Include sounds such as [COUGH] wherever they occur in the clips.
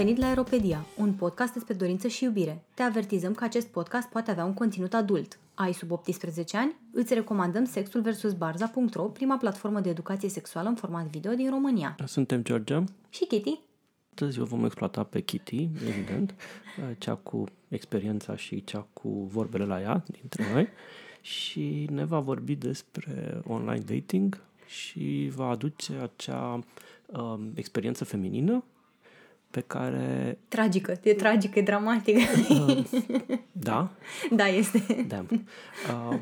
Bun venit la Aeropedia, un podcast despre dorință și iubire. Te avertizăm că acest podcast poate avea un conținut adult. Ai sub 18 ani? Îți recomandăm Sexul vs. Barza.ro, prima platformă de educație sexuală în format video din România. Suntem Georgia. Și Kitty. Astăzi o vom exploata pe Kitty, evident, cea cu experiența și cea cu vorbele la ea dintre noi și ne va vorbi despre online dating și va aduce acea um, experiență feminină pe care... Tragică, e tragică, e dramatică. Uh, [LAUGHS] da? Da, este. Da. Uh,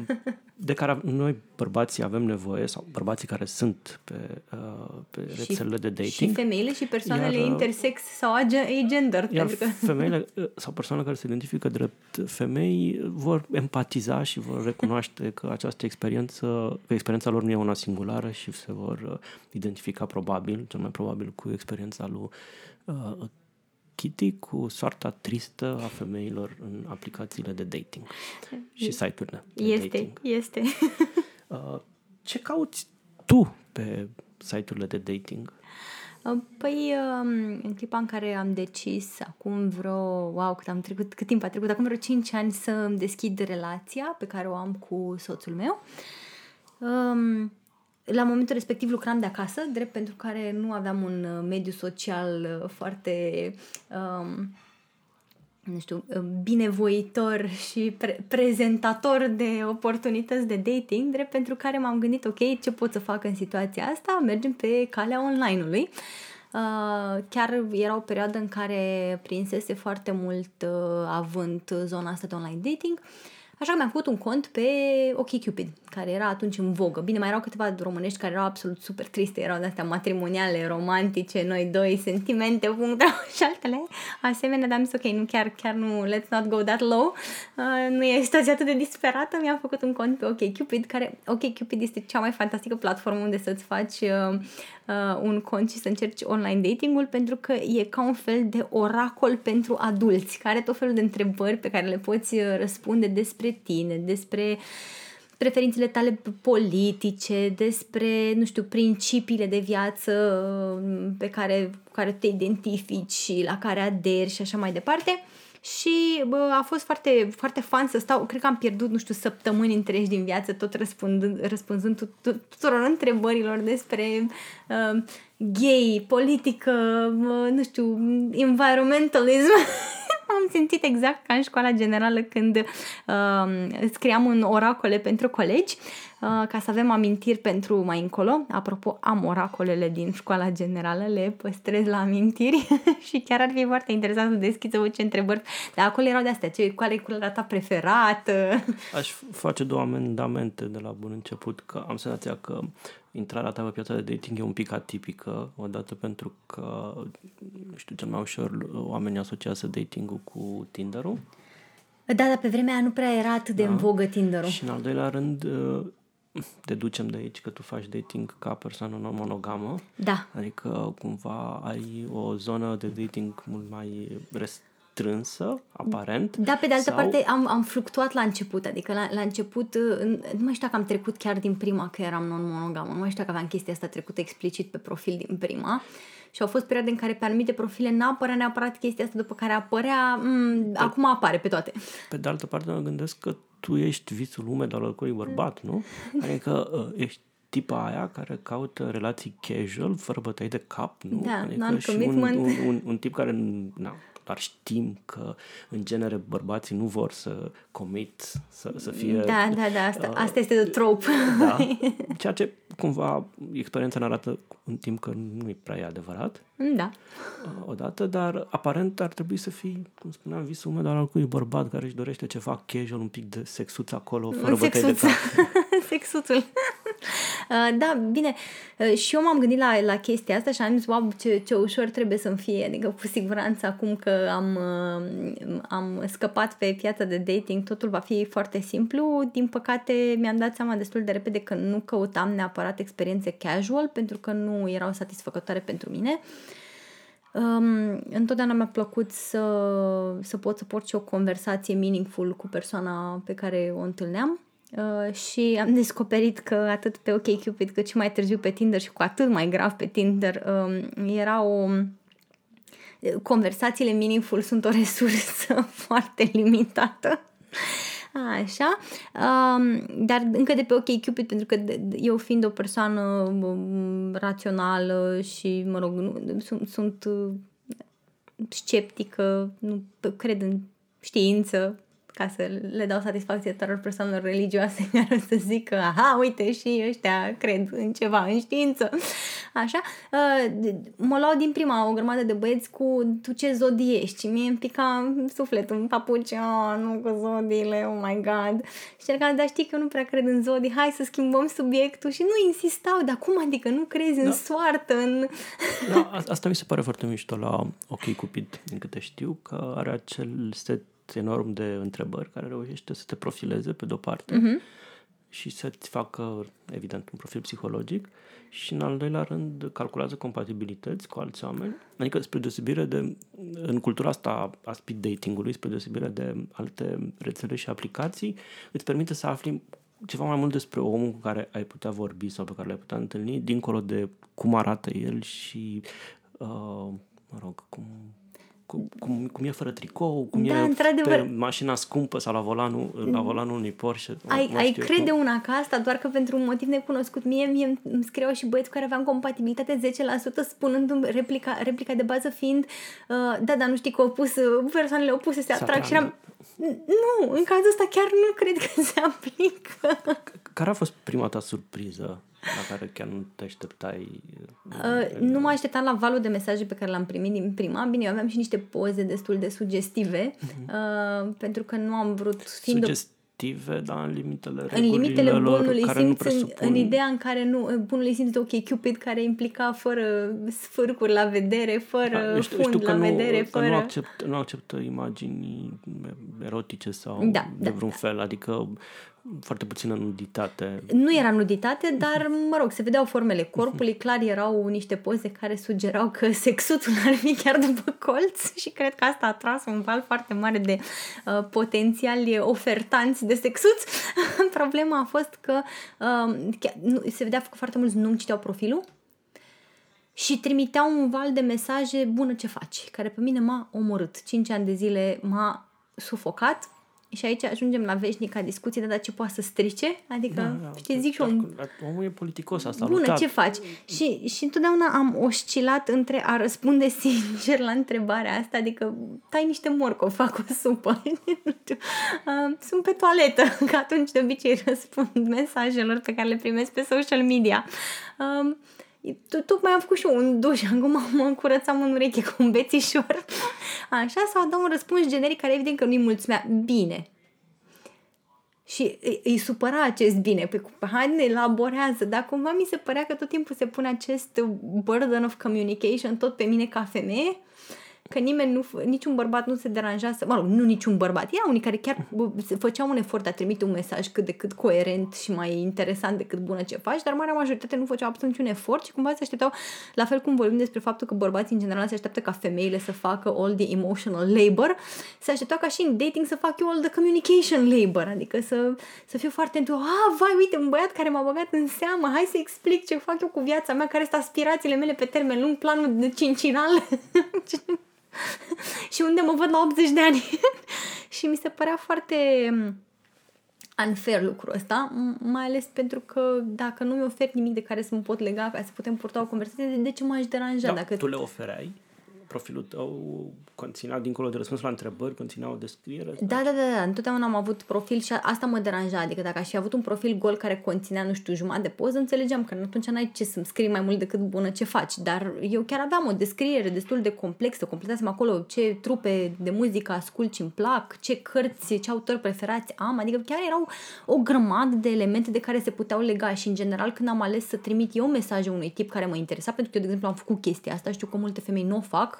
de care noi, bărbații, avem nevoie, sau bărbații care sunt pe, uh, pe rețelele de dating. Și femeile și persoanele iar, uh, intersex sau agender. Iar pentru că... femeile uh, sau persoanele care se identifică drept femei vor empatiza și vor recunoaște că această experiență, că experiența lor nu e una singulară și se vor uh, identifica probabil, cel mai probabil cu experiența lui uh, Kitty cu soarta tristă a femeilor în aplicațiile de dating și site-urile de Este, dating. este. [LAUGHS] uh, ce cauți tu pe site-urile de dating? Uh, păi, um, în clipa în care am decis, acum vreo, wow, cât am trecut, cât timp a trecut, acum vreo 5 ani să îmi deschid relația pe care o am cu soțul meu, um, la momentul respectiv lucram de acasă, drept pentru care nu aveam un uh, mediu social uh, foarte, um, nu știu, uh, binevoitor și pre- prezentator de oportunități de dating, drept pentru care m-am gândit, ok, ce pot să fac în situația asta? Mergem pe calea online-ului. Uh, chiar era o perioadă în care prinsese foarte mult uh, avânt zona asta de online dating. Uh, Așa că mi-am făcut un cont pe OkCupid, care era atunci în vogă. Bine, mai erau câteva românești care erau absolut super triste, erau de-astea matrimoniale, romantice, noi doi, sentimente, punct, [LAUGHS] și altele. Asemenea, dar am zis, ok, nu chiar, chiar nu, let's not go that low, uh, nu e situația atât de disperată, mi-am făcut un cont pe OkCupid, care OkCupid este cea mai fantastică platformă unde să-ți faci uh, uh, un cont și să încerci online datingul pentru că e ca un fel de oracol pentru adulți, care tot felul de întrebări pe care le poți uh, răspunde despre tine, despre preferințele tale politice, despre, nu știu, principiile de viață uh, pe care, care te identifici și la care aderi și așa mai departe. Uh, și bă, a fost foarte, foarte fan să stau, cred că am pierdut, nu știu, săptămâni întregi din viață tot răspundând, răspunzând tuturor întrebărilor despre uh, gay, politică, uh, nu știu, environmentalism. [LAUGHS] am simțit exact ca în școala generală când uh, scriam în oracole pentru colegi. Uh, Uh, ca să avem amintiri pentru mai încolo. Apropo, am oracolele din școala generală, le păstrez la amintiri [LAUGHS] și chiar ar fi foarte interesant să deschid să văd ce întrebări. Dar acolo erau de astea, ce, care e culoarea ta preferată? [LAUGHS] Aș face două amendamente de la bun început, că am senzația că intrarea ta pe piața de dating e un pic atipică, odată pentru că, nu știu, cel mai ușor oamenii asociază dating-ul cu Tinder-ul. Da, dar pe vremea aia nu prea era atât de da. în vogă Tinder-ul. Și în al doilea rând, deducem de aici că tu faci dating ca persoană non-monogamă. Da. Adică cumva ai o zonă de dating mult mai restrânsă, aparent. Da, pe de altă sau... parte am, am fluctuat la început, adică la, la început, nu mai știu dacă am trecut chiar din prima că eram non-monogamă, nu mai știu dacă aveam chestia asta trecută explicit pe profil din prima. Și au fost perioade în care pe anumite profile n-apărea neapărat chestia asta, după care apărea, m- mm, pe, acum apare pe toate. Pe de altă parte mă gândesc că tu ești visul umed al oricui bărbat, nu? [LAUGHS] Adică uh, ești tipa aia care caută relații casual, fără bătăi de cap, nu? Da, adică și un, un, un, un tip care, na, dar știm că, în genere, bărbații nu vor să commit, să, să fie... Da, da, da, asta, uh, asta este de trope. [LAUGHS] Da, ceea ce, cumva, experiența ne arată în timp că nu e prea adevărat. Da. Uh, odată, dar aparent ar trebui să fii, cum spuneam, visul meu, dar al cui bărbat care își dorește ceva casual, un pic de sexuț acolo, fără bătăi de cap. [LAUGHS] [LAUGHS] Sexuțul. [LAUGHS] Uh, da, bine, uh, și eu m-am gândit la, la chestia asta și am zis, wow, ce, ce ușor trebuie să-mi fie, adică cu siguranță acum că am, uh, am scăpat pe piața de dating, totul va fi foarte simplu. Din păcate, mi-am dat seama destul de repede că nu căutam neapărat experiențe casual, pentru că nu erau satisfăcătoare pentru mine. Um, întotdeauna mi-a plăcut să, să pot să port și o conversație meaningful cu persoana pe care o întâlneam Uh, și am descoperit că atât pe OkCupid cât și mai târziu pe Tinder și cu atât mai grav pe Tinder um, era o conversațiile meaningful sunt o resursă [LAUGHS] foarte limitată. Așa, um, dar încă de pe OK Cupid, pentru că eu fiind o persoană um, rațională și, mă rog, nu, sunt, sunt uh, sceptică, nu cred în știință, ca să le dau satisfacție tuturor persoanelor religioase [LAUGHS] care să zică, aha, uite și ăștia cred în ceva, în știință. Așa, uh, mă luau din prima o grămadă de băieți cu tu ce zodie ești și mie îmi pica sufletul în papuci, oh, nu cu zodiile, oh my god. Și cercam, dar știi că eu nu prea cred în zodii, hai să schimbăm subiectul și nu insistau, dar cum adică nu crezi da. în soartă, în... Da, asta mi se pare foarte mișto la OK Cupid, din câte știu, că are acel set enorm de întrebări care reușește să te profileze pe de-o parte uh-huh. și să-ți facă, evident, un profil psihologic și în al doilea rând calculează compatibilități cu alți oameni. Adică spre deosebire de, în cultura asta a speed dating-ului, spre deosebire de alte rețele și aplicații, îți permite să afli ceva mai mult despre omul cu care ai putea vorbi sau pe care l-ai putea întâlni, dincolo de cum arată el și, uh, mă rog, cum cum, cum, cum e fără tricou, cum da, e într-adevăr. pe mașina scumpă sau la volanul, la volanul unui Porsche. Ai, ai crede cum. una ca asta, doar că pentru un motiv necunoscut. Mie, mie îmi scriau și băieți care aveam compatibilitate 10% spunând replica, replica de bază fiind uh, da, dar nu știi că opus, persoanele opuse se atrag și eram nu, în cazul ăsta chiar nu cred că se aplică. Care a fost prima ta surpriză la care chiar nu te așteptai? Uh, nu mă așteptam la valul de mesaje pe care l-am primit din prima. Bine, eu aveam și niște poze destul de sugestive, uh-huh. uh, pentru că nu am vrut... Fiind Sugest- obiective, da, în limitele În limitele bunului care simț, presupun... în, în ideea în care nu, bunului simț de ok Cupid care implica fără sfârcuri la vedere, fără da, eu știu, fund știu la nu, vedere, fără... nu, accept, nu acceptă imagini erotice sau da, de da, vreun da. fel, adică foarte puțină nuditate. Nu era nuditate, dar, mă rog, se vedeau formele corpului, clar erau niște poze care sugerau că sexutul ar fi chiar după colț și cred că asta a tras un val foarte mare de uh, potențiali ofertanți de sexuți. [LAUGHS] Problema a fost că uh, chiar, nu, se vedea că foarte mulți nu citeau profilul și trimiteau un val de mesaje, bună ce faci, care pe mine m-a omorât. 5 ani de zile m-a sufocat, și aici ajungem la veșnica discuție, dar ce poate să strice? Adică, da, da, știi, zic și om... Omul e politicos, asta Bună, lutat. ce faci? Și, și întotdeauna am oscilat între a răspunde [LAUGHS] sincer la întrebarea asta, adică tai niște morcov, fac o supă. [LAUGHS] Sunt pe toaletă, că atunci de obicei răspund [LAUGHS] mesajelor pe care le primesc pe social media. Um, tocmai am făcut și eu un duș, [LAUGHS] acum mă curățam în ureche cu un bețișor. [LAUGHS] Așa, sau dau un răspuns generic care evident că nu-i mulțumea. Bine. Și îi, îi supăra acest bine. Păi, hai, ne elaborează. Dar cumva mi se părea că tot timpul se pune acest burden of communication tot pe mine ca femeie că nimeni nu, niciun bărbat nu se deranja să, mă rog, nu niciun bărbat, era unii care chiar făceau un efort de a trimite un mesaj cât de cât coerent și mai interesant decât bună ce faci, dar marea majoritate nu făceau absolut niciun efort și cumva se așteptau, la fel cum vorbim despre faptul că bărbații în general se așteaptă ca femeile să facă all the emotional labor, se așteptau ca și în dating să fac eu all the communication labor, adică să, să fiu foarte întu, ah, vai, uite, un băiat care m-a băgat în seamă, hai să explic ce fac eu cu viața mea, care sunt aspirațiile mele pe termen lung, planul de cincinal. [LAUGHS] [LAUGHS] și unde mă văd la 80 de ani. [LAUGHS] și mi se părea foarte mm, unfair lucrul ăsta, mai ales pentru că dacă nu mi ofer nimic de care să mă pot lega ca să putem purta o conversație, de ce m-aș deranja? Da, dacă tu le oferai? Profilul tău conținea, dincolo de răspuns la întrebări, conținea o descriere? Da, da, da, da. Întotdeauna am avut profil și asta mă deranja. Adică dacă aș fi avut un profil gol care conținea, nu știu, jumătate de poză, înțelegeam că atunci n-ai ce să-mi scrii mai mult decât bună ce faci. Dar eu chiar aveam o descriere destul de complexă. Completasem acolo ce trupe de muzică ascult și îmi plac, ce cărți, ce autori preferați am. Adică chiar erau o grămadă de elemente de care se puteau lega și în general când am ales să trimit eu mesaje unui tip care mă interesa, pentru că eu, de exemplu, am făcut chestia asta, știu că multe femei nu o fac,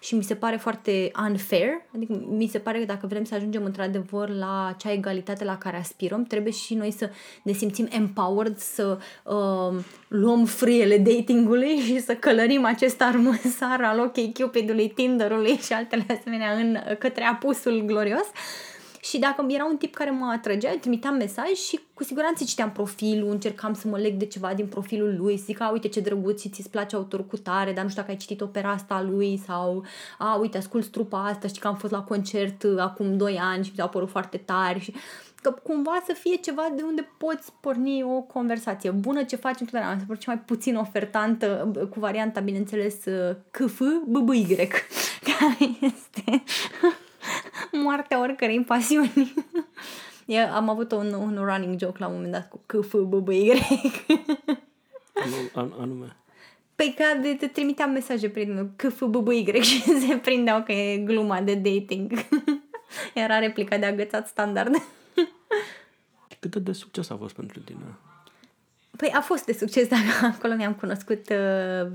și mi se pare foarte unfair, adică mi se pare că dacă vrem să ajungem într-adevăr la acea egalitate la care aspirăm, trebuie și noi să ne simțim empowered, să uh, luăm friele datingului și să călărim acest armăsar al OK Cupidului, Tinderului și altele asemenea în, către apusul glorios. Și dacă era un tip care mă atrăgea, îi trimiteam mesaj și cu siguranță citeam profilul, încercam să mă leg de ceva din profilul lui, să zic, a, uite ce drăguț și ți-ți place autorul cu tare, dar nu știu dacă ai citit opera asta a lui sau, a, uite, ascult trupa asta, știi că am fost la concert uh, acum 2 ani și mi-au părut foarte tari și că cumva să fie ceva de unde poți porni o conversație. Bună ce faci întotdeauna, să fie mai puțin ofertantă, cu varianta, bineînțeles, KF, BBY, [LAUGHS] care este [LAUGHS] moartea oricărei pasiuni. [LAUGHS] Eu am avut un, un running joke la un moment dat cu KF, BBY. Anu, anume. Păi că de, te trimiteam mesaje prin KF, BBY [LAUGHS] și se prindeau că e gluma de dating. Era replica de agățat standard. Cât de succes a fost pentru tine? Păi a fost de succes, dar acolo mi-am cunoscut uh,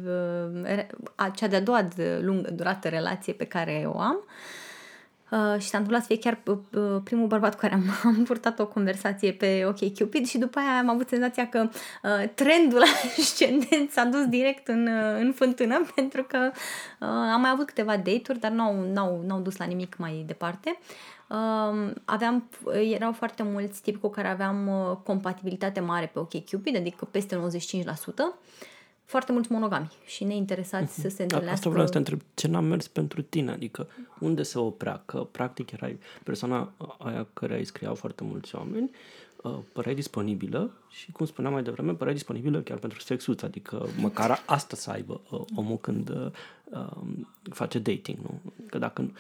uh, cea de-a doua de lungă durată relație pe care o am. Uh, și s-a întâmplat să fie chiar uh, uh primul bărbat cu care am, [LAUGHS] am purtat o conversație pe OK Cupid și după aia am avut senzația că uh, trendul [LAUGHS] ascendent s-a dus direct în, uh, în fântână [LAUGHS] pentru că uh, am mai avut câteva date-uri, dar n-au, n-au, n-au dus la nimic mai departe. Uh, Um, aveam, erau foarte mulți tipi cu care aveam uh, compatibilitate mare pe OkCupid, adică peste 95%, foarte mulți monogami și neinteresați uh-huh. să se întâlnească. Asta vreau să te întreb, ce n-a mers pentru tine? Adică unde se oprea? Că practic erai persoana aia care îi scriau foarte mulți oameni, uh, păreai disponibilă și, cum spuneam mai devreme, păreai disponibilă chiar pentru sexuț, adică măcar asta să aibă uh, omul când uh, um, face dating, nu? Că dacă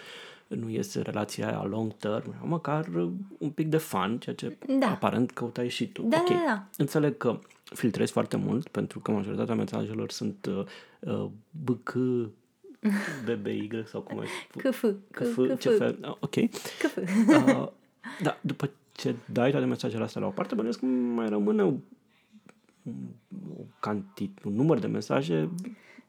nu iese relația aia long term, măcar un pic de fun, ceea ce da. aparent căutai și tu. Da, okay. da, da. Înțeleg că filtrezi foarte mult, pentru că majoritatea mesajelor sunt uh, uh BC, BBY sau cum ai CF. CF, ce fel? Ah, ok. CF. Uh, da, după ce dai toate mesajele astea la o parte, bănuiesc că mai rămâne o, o cantit, un număr de mesaje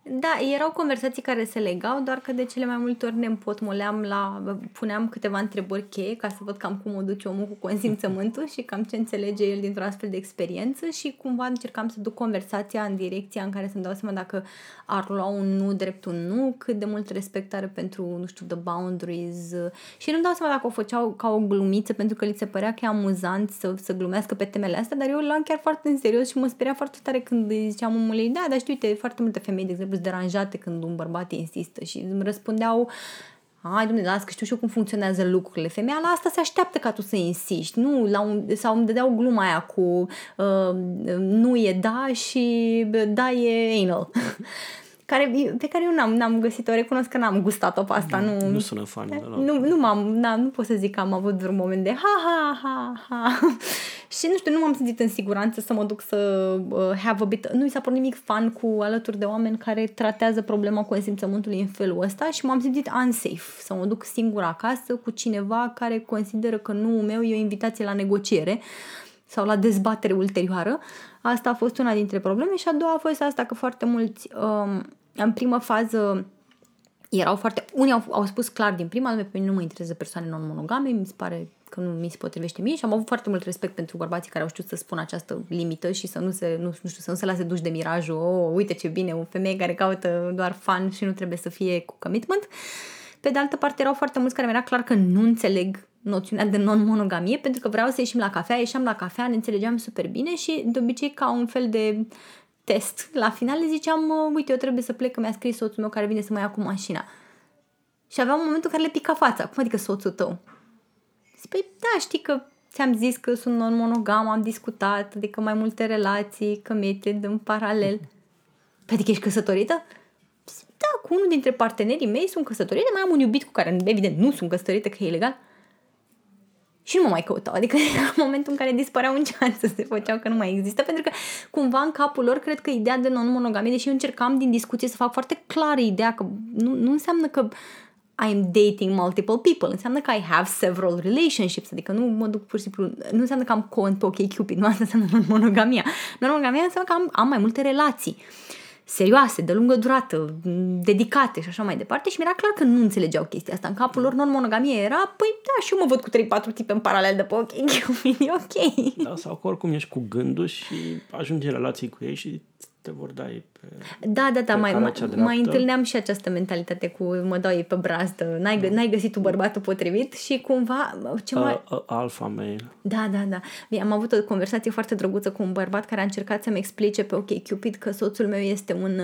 da, erau conversații care se legau, doar că de cele mai multe ori ne împotmoleam la... puneam câteva întrebări cheie ca să văd cam cum o duce omul cu consimțământul și cam ce înțelege el dintr-o astfel de experiență și cumva încercam să duc conversația în direcția în care să-mi dau seama dacă ar lua un nu drept un nu, cât de mult respect are pentru, nu știu, the boundaries și nu-mi dau seama dacă o făceau ca o glumiță pentru că li se părea că e amuzant să, să glumească pe temele astea, dar eu l-am chiar foarte în serios și mă speria foarte tare când ziceam omului, da, dar știu, uite, foarte multe femei, de exemplu, sunt deranjate când un bărbat insistă și îmi răspundeau Hai, domnule, las că știu și eu cum funcționează lucrurile. Femeia la asta se așteaptă ca tu să insiști. Nu, la un, sau îmi dădeau gluma aia cu uh, nu e da și da e anal. [LAUGHS] care, pe care eu n-am, n-am găsit-o, recunosc că n-am gustat-o pe asta. Nu, nu sună fan Nu, nu, m-am, na, nu pot să zic că am avut vreun moment de ha, ha, ha, ha. [LAUGHS] și nu știu, nu m-am simțit în siguranță să mă duc să uh, have a bit... Nu mi s-a părut nimic fan cu alături de oameni care tratează problema consimțământului în felul ăsta și m-am simțit unsafe să mă duc singur acasă cu cineva care consideră că nu meu e o invitație la negociere sau la dezbatere ulterioară. Asta a fost una dintre probleme și a doua a fost asta că foarte mulți um, în primă fază erau foarte... Unii au, au spus clar din prima, pe mine nu mă interesează persoane non-monogame, mi se pare că nu mi se potrivește mie și am avut foarte mult respect pentru bărbații care au știut să spună această limită și să nu se, nu, nu știu, să nu se lase duși de mirajul, oh, uite ce bine, o femeie care caută doar fan și nu trebuie să fie cu commitment. Pe de altă parte erau foarte mulți care mi-era clar că nu înțeleg noțiunea de non-monogamie pentru că vreau să ieșim la cafea, ieșeam la cafea, ne înțelegeam super bine și de obicei ca un fel de test. La final le ziceam, uite, eu trebuie să plec, că mi-a scris soțul meu care vine să mă ia cu mașina. Și aveam un moment în care le pica fața. Cum adică soțul tău? Zic, păi da, știi că ți-am zis că sunt non-monogam, am discutat, adică mai multe relații, committed în paralel. Păi adică ești căsătorită? Da, cu unul dintre partenerii mei sunt căsătorită, mai am un iubit cu care, evident, nu sunt căsătorită, că e ilegal și nu mă mai căutau. Adică [LAUGHS] în momentul în care dispăreau să se făceau că nu mai există, pentru că cumva în capul lor cred că ideea de non-monogamie, deși eu încercam din discuție să fac foarte clară ideea că nu, nu înseamnă că I'm dating multiple people, înseamnă că I have several relationships, adică nu mă duc pur și simplu, nu înseamnă că am cont pe OK Cupid, nu asta înseamnă non-monogamia. Non-monogamia înseamnă că am, am mai multe relații. Uh, serioase, de lungă durată, dedicate și așa mai departe și mi-era clar că nu înțelegeau chestia asta. În capul lor non-monogamie era, păi da, și eu mă văd cu 3-4 tipe în paralel de pe ok, [LAUGHS] e ok. Da, sau că oricum ești cu gândul și ajungi în relații cu ei și te vor da ei pe Da, da, da, pe mai, calea mai, cea mai dreaptă. întâlneam și această mentalitate cu mă dau ei pe brazdă, n-ai, Da. gă- n-ai găsit tu bărbatul potrivit și cumva ce mai... uh, uh, alpha male. Da, da, da. Bine, am avut o conversație foarte drăguță cu un bărbat care a încercat să-mi explice pe OK Cupid că soțul meu este un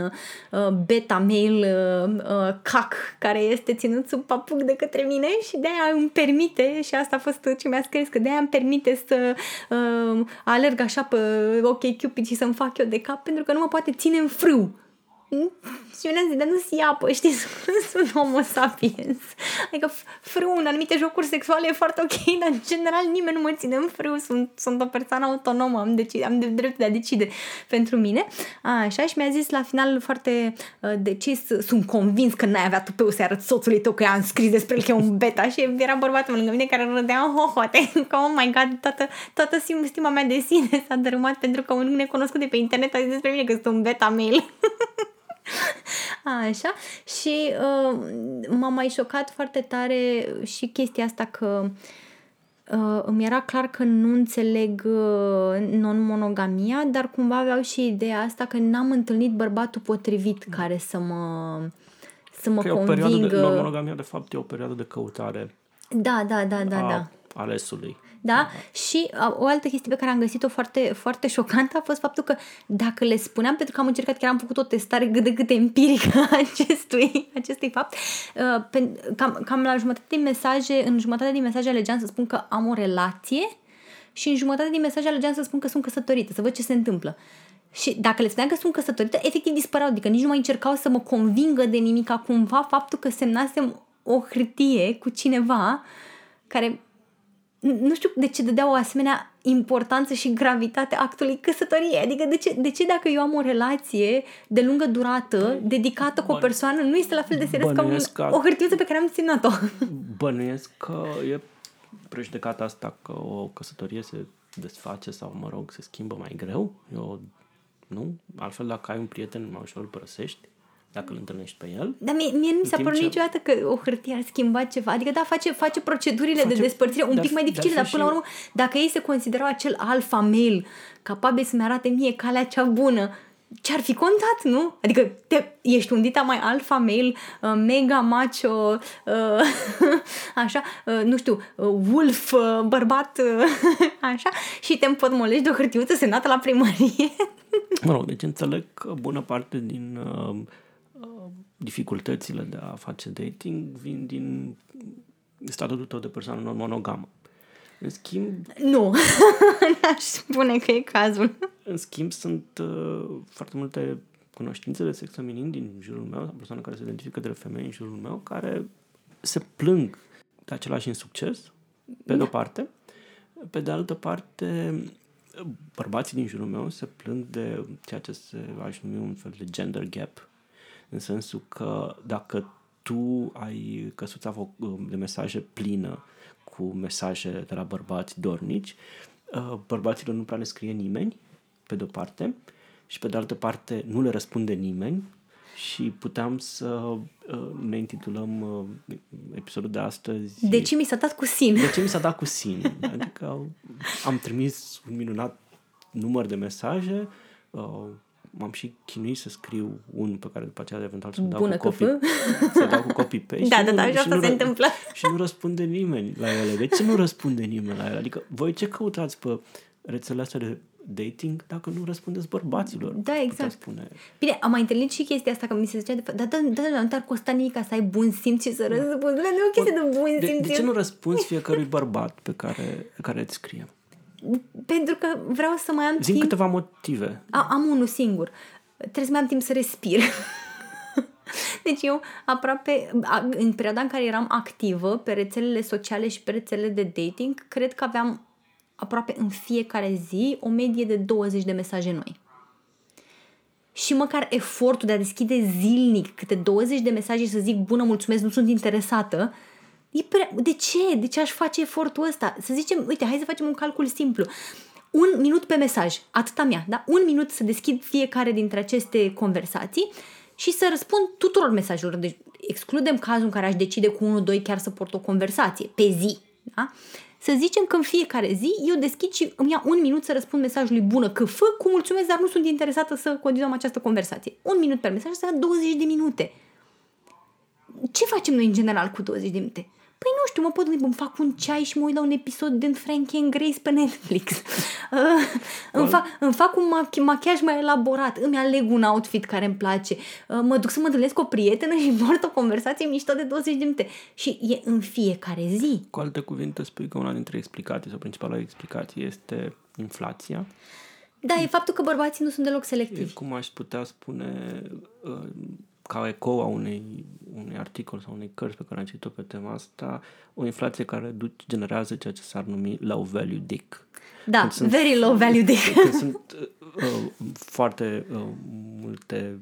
uh, beta male uh, uh, cac care este ținut sub papuc de către mine și de-aia îmi permite, și asta a fost ce mi-a scris, că de-aia îmi permite să uh, alerg așa pe OK Cupid și să-mi fac eu de cap pentru că nu mă poate ține în frâu. Și eu ne-am zis, dar nu-ți apă, știi, [LAUGHS] sunt homo sapiens. Adică f- frâu în anumite jocuri sexuale e foarte ok, [LAUGHS] dar în general nimeni nu mă ține în frâu, sunt, sunt o persoană autonomă, am, deci, am de dreptul de a decide pentru mine. Așa, și mi-a zis la final foarte uh, decis, sunt convins că n-ai avea tupeu să arăt soțului tău că i-am scris despre el că e un beta și era bărbatul lângă mine care râdea în hohote, [LAUGHS] că oh my god, toată, toată sim- stima mea de sine s-a dărâmat pentru că un necunoscut de pe internet a zis despre mine că sunt un beta mail. [LAUGHS] Așa. Și uh, m-a mai șocat foarte tare și chestia asta că uh, îmi era clar că nu înțeleg uh, non-monogamia, dar cumva aveau și ideea asta că n-am întâlnit bărbatul potrivit care să mă să mă Că e o perioadă de, convingă. monogamia de fapt e o perioadă de căutare Da, da, da, da, a da. alesului. Da? Și a, o altă chestie pe care am găsit-o foarte, foarte șocantă a fost faptul că dacă le spuneam, pentru că am încercat, chiar am făcut o testare cât de cât empirică a acestui, acestui fapt, uh, pe, cam, cam la jumătate din mesaje, în jumătate din mesaje alegeam să spun că am o relație și în jumătate din mesaje alegeam să spun că sunt căsătorită, să văd ce se întâmplă. Și dacă le spuneam că sunt căsătorită, efectiv dispăreau, adică nici nu mai încercau să mă convingă de nimic cumva faptul că semnasem o hârtie cu cineva care nu știu de ce dădea o asemenea importanță și gravitate actului căsătoriei. Adică de ce, de ce dacă eu am o relație de lungă durată, dedicată cu o Bă- persoană, nu este la fel de serios ca un, bănuiesc că- o hârtiuță pe care am ținut-o? [LAUGHS] Bănuiesc că e prejudecata asta că o căsătorie se desface sau, mă rog, se schimbă mai greu. Eu, nu? Altfel, dacă ai un prieten, mai ușor îl părăsești, dacă îl întâlnești pe el. Dar mie, mie nu mi s-a timp părut ce- niciodată că o hârtie ar schimba ceva. Adică da, face, face procedurile Face- de despărțire un dar- pic mai dar dificile, fi dar până la și- urmă, dacă ei se considerau acel alfa male capabil să-mi arate mie calea cea bună, ce-ar fi contat, nu? Adică te, ești un dita mai alfa male, uh, mega macho, uh, [LAUGHS] așa, uh, nu știu, uh, wolf, uh, bărbat, uh, [LAUGHS] așa, și te împotmolești de o hârtiuță semnată la primărie. [LAUGHS] Mă rog, deci înțeleg că bună parte din uh, uh, dificultățile de a face dating vin din statutul tău de persoană non-monogamă. În schimb, nu, [LAUGHS] n-aș spune că e cazul. În schimb, sunt uh, foarte multe cunoștințe de sex feminin din jurul meu, sau persoane care se identifică de femei în jurul meu, care se plâng de același insucces, pe de-o parte. Pe de altă parte, bărbații din jurul meu se plâng de ceea ce se aș numi un fel de gender gap, în sensul că dacă tu ai căsuța fo- de mesaje plină cu mesaje de la bărbați dornici, uh, bărbaților nu prea le scrie nimeni, pe de-o parte, și pe de altă parte nu le răspunde nimeni și puteam să uh, ne intitulăm uh, episodul de astăzi De ce mi s-a dat cu sin? de ce mi s-a dat cu sin? Adică am trimis un minunat număr de mesaje, uh, m-am și chinuit să scriu un pe care după aceea eventual să dau Bună cu copy, căfă. să dau cu copy paste. [LAUGHS] Da, și da, nu- da, și și asta nu se ră- întâmplă. [LAUGHS] Și nu răspunde nimeni la ele. De ce nu răspunde nimeni la ele? Adică voi ce căutați pe rețelele astea de dating dacă nu răspundeți bărbaților? Da, Aș exact. putea Spune. Bine, am mai întâlnit și chestia asta că mi se zicea de fapt, da, da, da, da, nu te-ar costa nimic ca să ai bun simț și să răspunzi. Nu e o chestie de bun De, simț. de ce nu răspunzi fiecărui bărbat pe care, pe care îți scrie? Pentru că vreau să mai am Zim timp. câteva motive. A, am unul singur. Trebuie să mai am timp să respir. [LAUGHS] Deci eu aproape, a- în perioada în care eram activă pe rețelele sociale și pe rețelele de dating, cred că aveam aproape în fiecare zi o medie de 20 de mesaje noi. Și măcar efortul de a deschide zilnic câte 20 de mesaje și să zic bună, mulțumesc, nu sunt interesată, e prea... De ce? De ce aș face efortul ăsta? Să zicem, uite, hai să facem un calcul simplu. Un minut pe mesaj, atâta mea, da? Un minut să deschid fiecare dintre aceste conversații și să răspund tuturor mesajelor. Deci excludem cazul în care aș decide cu unul, doi chiar să port o conversație pe zi. Da? Da? Să zicem că în fiecare zi eu deschid și îmi ia un minut să răspund mesajului bună că fă, cu mulțumesc, dar nu sunt interesată să continuăm această conversație. Un minut per mesaj, asta 20 de minute. Ce facem noi în general cu 20 de minute? Păi nu știu, mă pot gândi, îmi fac un ceai și mă uit la un episod din Frankie and Grace pe Netflix. [LAUGHS] Uh, îmi, fac, îmi fac un mach- machiaj mai elaborat, îmi aleg un outfit care îmi place, uh, mă duc să mă întâlnesc cu o prietenă și [LAUGHS] port o conversație mișto de 20 de minute. Și e în fiecare zi. Cu alte cuvinte, spui că una dintre explicații sau principala explicație este inflația. Da, e faptul că bărbații nu sunt deloc E selectivi. cum aș putea spune uh, ca ecou a unei, unui articol sau unei cărți pe care am citit-o pe tema asta, o inflație care duce, generează ceea ce s-ar numi low value dick. Da, Când sunt- very low value de. [LAUGHS] Când sunt uh, uh, foarte uh, multe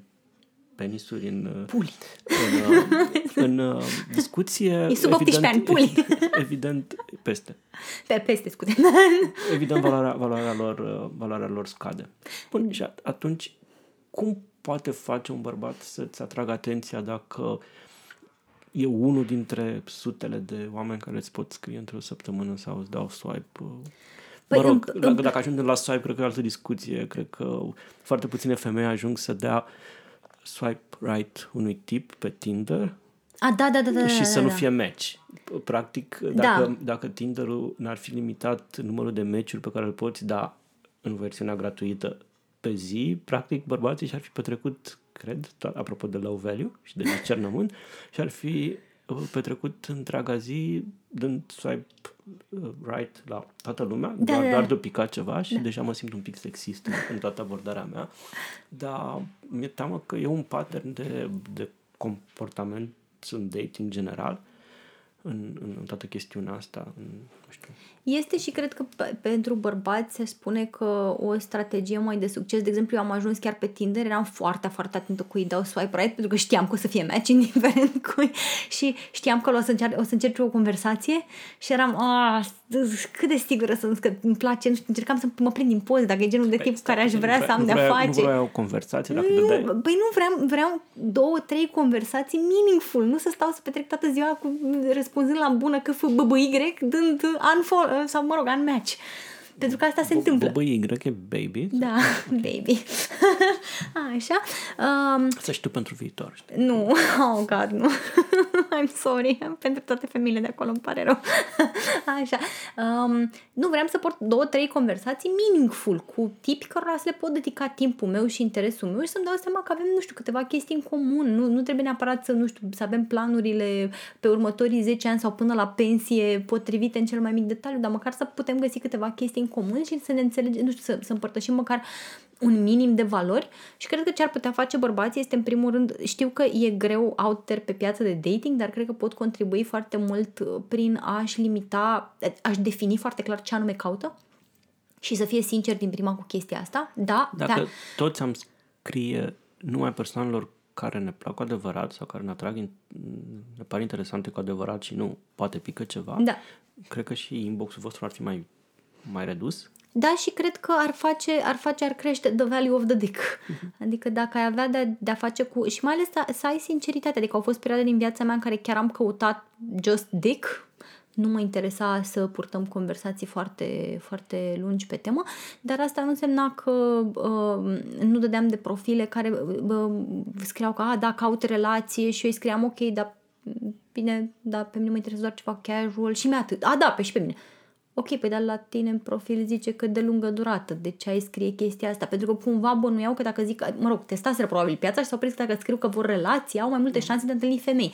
penisuri în, uh, Puli. în, uh, [LAUGHS] în uh, discuție. E sub 18 ani, puli. Evident, peste. Pe peste, scuze. [LAUGHS] Evident, valoarea, valoarea, lor, uh, valoarea lor scade. Bun, și at- atunci, cum poate face un bărbat să-ți atragă atenția dacă e unul dintre sutele de oameni care îți pot scrie într-o săptămână sau îți dau swipe? uh, Păi, mă rog, în- dacă, în- dacă ajungem la swipe, cred că e o altă discuție. Cred că foarte puține femei ajung să dea swipe right unui tip pe Tinder A, da, da, da, da. și da, să da, nu da. fie match. Practic, Da. dacă, dacă Tinder-ul n-ar fi limitat numărul de match-uri pe care îl poți da în versiunea gratuită pe zi, practic bărbații și-ar fi petrecut, cred, to- apropo de low value și de discernământ, [LAUGHS] și-ar fi uh, petrecut întreaga zi dând swipe uh, right la toată lumea, Da, doar, da, doar da. de-o pica ceva și deja mă simt un pic sexist în, în toată abordarea mea, dar mi-e teamă că e un pattern de, de comportament în dating general, în, în, în toată chestiunea asta, în, nu știu, Este și cred că pe, pentru bărbați se spune că o strategie mai de succes, de exemplu, eu am ajuns chiar pe Tinder, eram foarte, foarte atentă cu ei dau swipe right, pentru că știam că o să fie match, [LAUGHS] indiferent cui, și știam că o să, încerc, o să încerc o conversație și eram, a, cât de sigură sunt, că îmi place, nu știu, încercam să mă prind din poze, dacă e genul de tip cu care aș vrea să am nu de-a vrea, face. Nu vreau o conversație, dacă Nu, dădeai... păi nu vreau, vreau două, trei conversații meaningful, nu să stau să petrec toată ziua cu, răspunzând la bună că Y, dând unfollow, sau mă rog, unmatch. Pentru că asta se întâmplă. Bobă Y e baby. Da, [LAUGHS] baby. [LAUGHS] Așa. Um, Să știu pentru viitor. știi? nu, [LAUGHS] oh god, nu. I'm sorry pentru toate femeile de acolo, îmi pare rău. Așa. Um, nu, vreau să port două, trei conversații meaningful cu tipi cărora să le pot dedica timpul meu și interesul meu și să-mi dau seama că avem, nu știu, câteva chestii în comun. Nu, nu trebuie neapărat să, nu știu, să avem planurile pe următorii 10 ani sau până la pensie potrivite în cel mai mic detaliu, dar măcar să putem găsi câteva chestii în comun și să ne înțelegem, nu știu, să, să împărtășim măcar un minim de valori și cred că ce ar putea face bărbații este în primul rând, știu că e greu out there pe piața de dating, dar cred că pot contribui foarte mult uh, prin a-și limita, a-și defini foarte clar ce anume caută și să fie sincer din prima cu chestia asta. Da, Dacă da. toți am scrie numai persoanelor care ne plac cu adevărat sau care ne atrag, in- ne par interesante cu adevărat și nu, poate pică ceva, Da. cred că și inbox-ul vostru ar fi mai, mai redus. Da, și cred că ar face, ar face, ar crește the value of the dick. Adică dacă ai avea de, de a face cu... Și mai ales să, să ai sinceritate. Adică au fost perioade din viața mea în care chiar am căutat just dick. Nu mă interesa să purtăm conversații foarte, foarte lungi pe temă, dar asta nu însemna că uh, nu dădeam de profile care uh, scriau că, a, da, caut relație și eu îi scriam, ok, dar bine, dar pe mine mă interesează doar ceva casual și mi-a atât. A, da, pe și pe mine. Ok, pe dar la tine în profil zice că de lungă durată. De ce ai scrie chestia asta? Pentru că cumva bănuiau că dacă zic, mă rog, testaseră probabil piața și s-au prins că dacă scriu că vor relații, au mai multe șanse de a întâlni femei.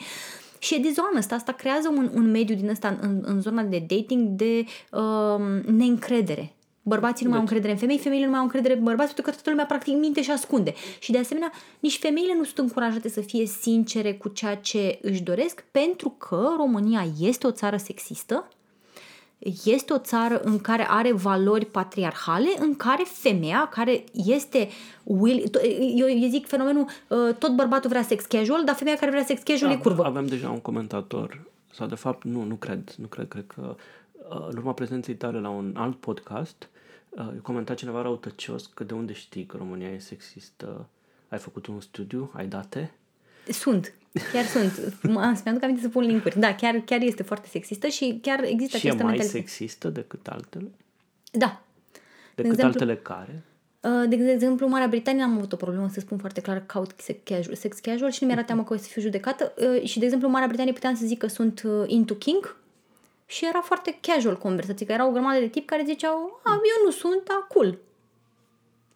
Și e dizonest. Asta creează un, un mediu din ăsta în, în zona de dating de uh, neîncredere. Bărbații nu mai au încredere în femei, femeile nu mai au încredere în bărbați, pentru că toată lumea practic minte și ascunde. Și de asemenea, nici femeile nu sunt încurajate să fie sincere cu ceea ce își doresc, pentru că România este o țară sexistă, este o țară în care are valori patriarhale, în care femeia, care este will, eu, eu zic fenomenul, uh, tot bărbatul vrea sex casual, dar femeia care vrea sex casual e curvă. Avem deja un comentator, sau de fapt nu, nu cred, nu cred, cred că uh, în urma prezenței tale la un alt podcast, uh, comenta cineva răutăcios că de unde știi că România e sexistă, ai făcut un studiu, ai date? Sunt. Chiar sunt. Mă, mi-aduc aminte să pun linkuri. Da, chiar, chiar este foarte sexistă și chiar există și e această mai mentalitate. sexistă decât altele? Da. Decât exemplu- altele care? Uh, De exemplu, în Marea Britanie am avut o problemă, să spun foarte clar, caut sex casual, sex casual și nu mi-era teamă că o să fiu judecată. Uh, Și, de exemplu, în Marea Britanie puteam să zic că sunt uh, into king și era foarte casual conversație, că era o grămadă de tip care ziceau, a, eu nu sunt, dar cool.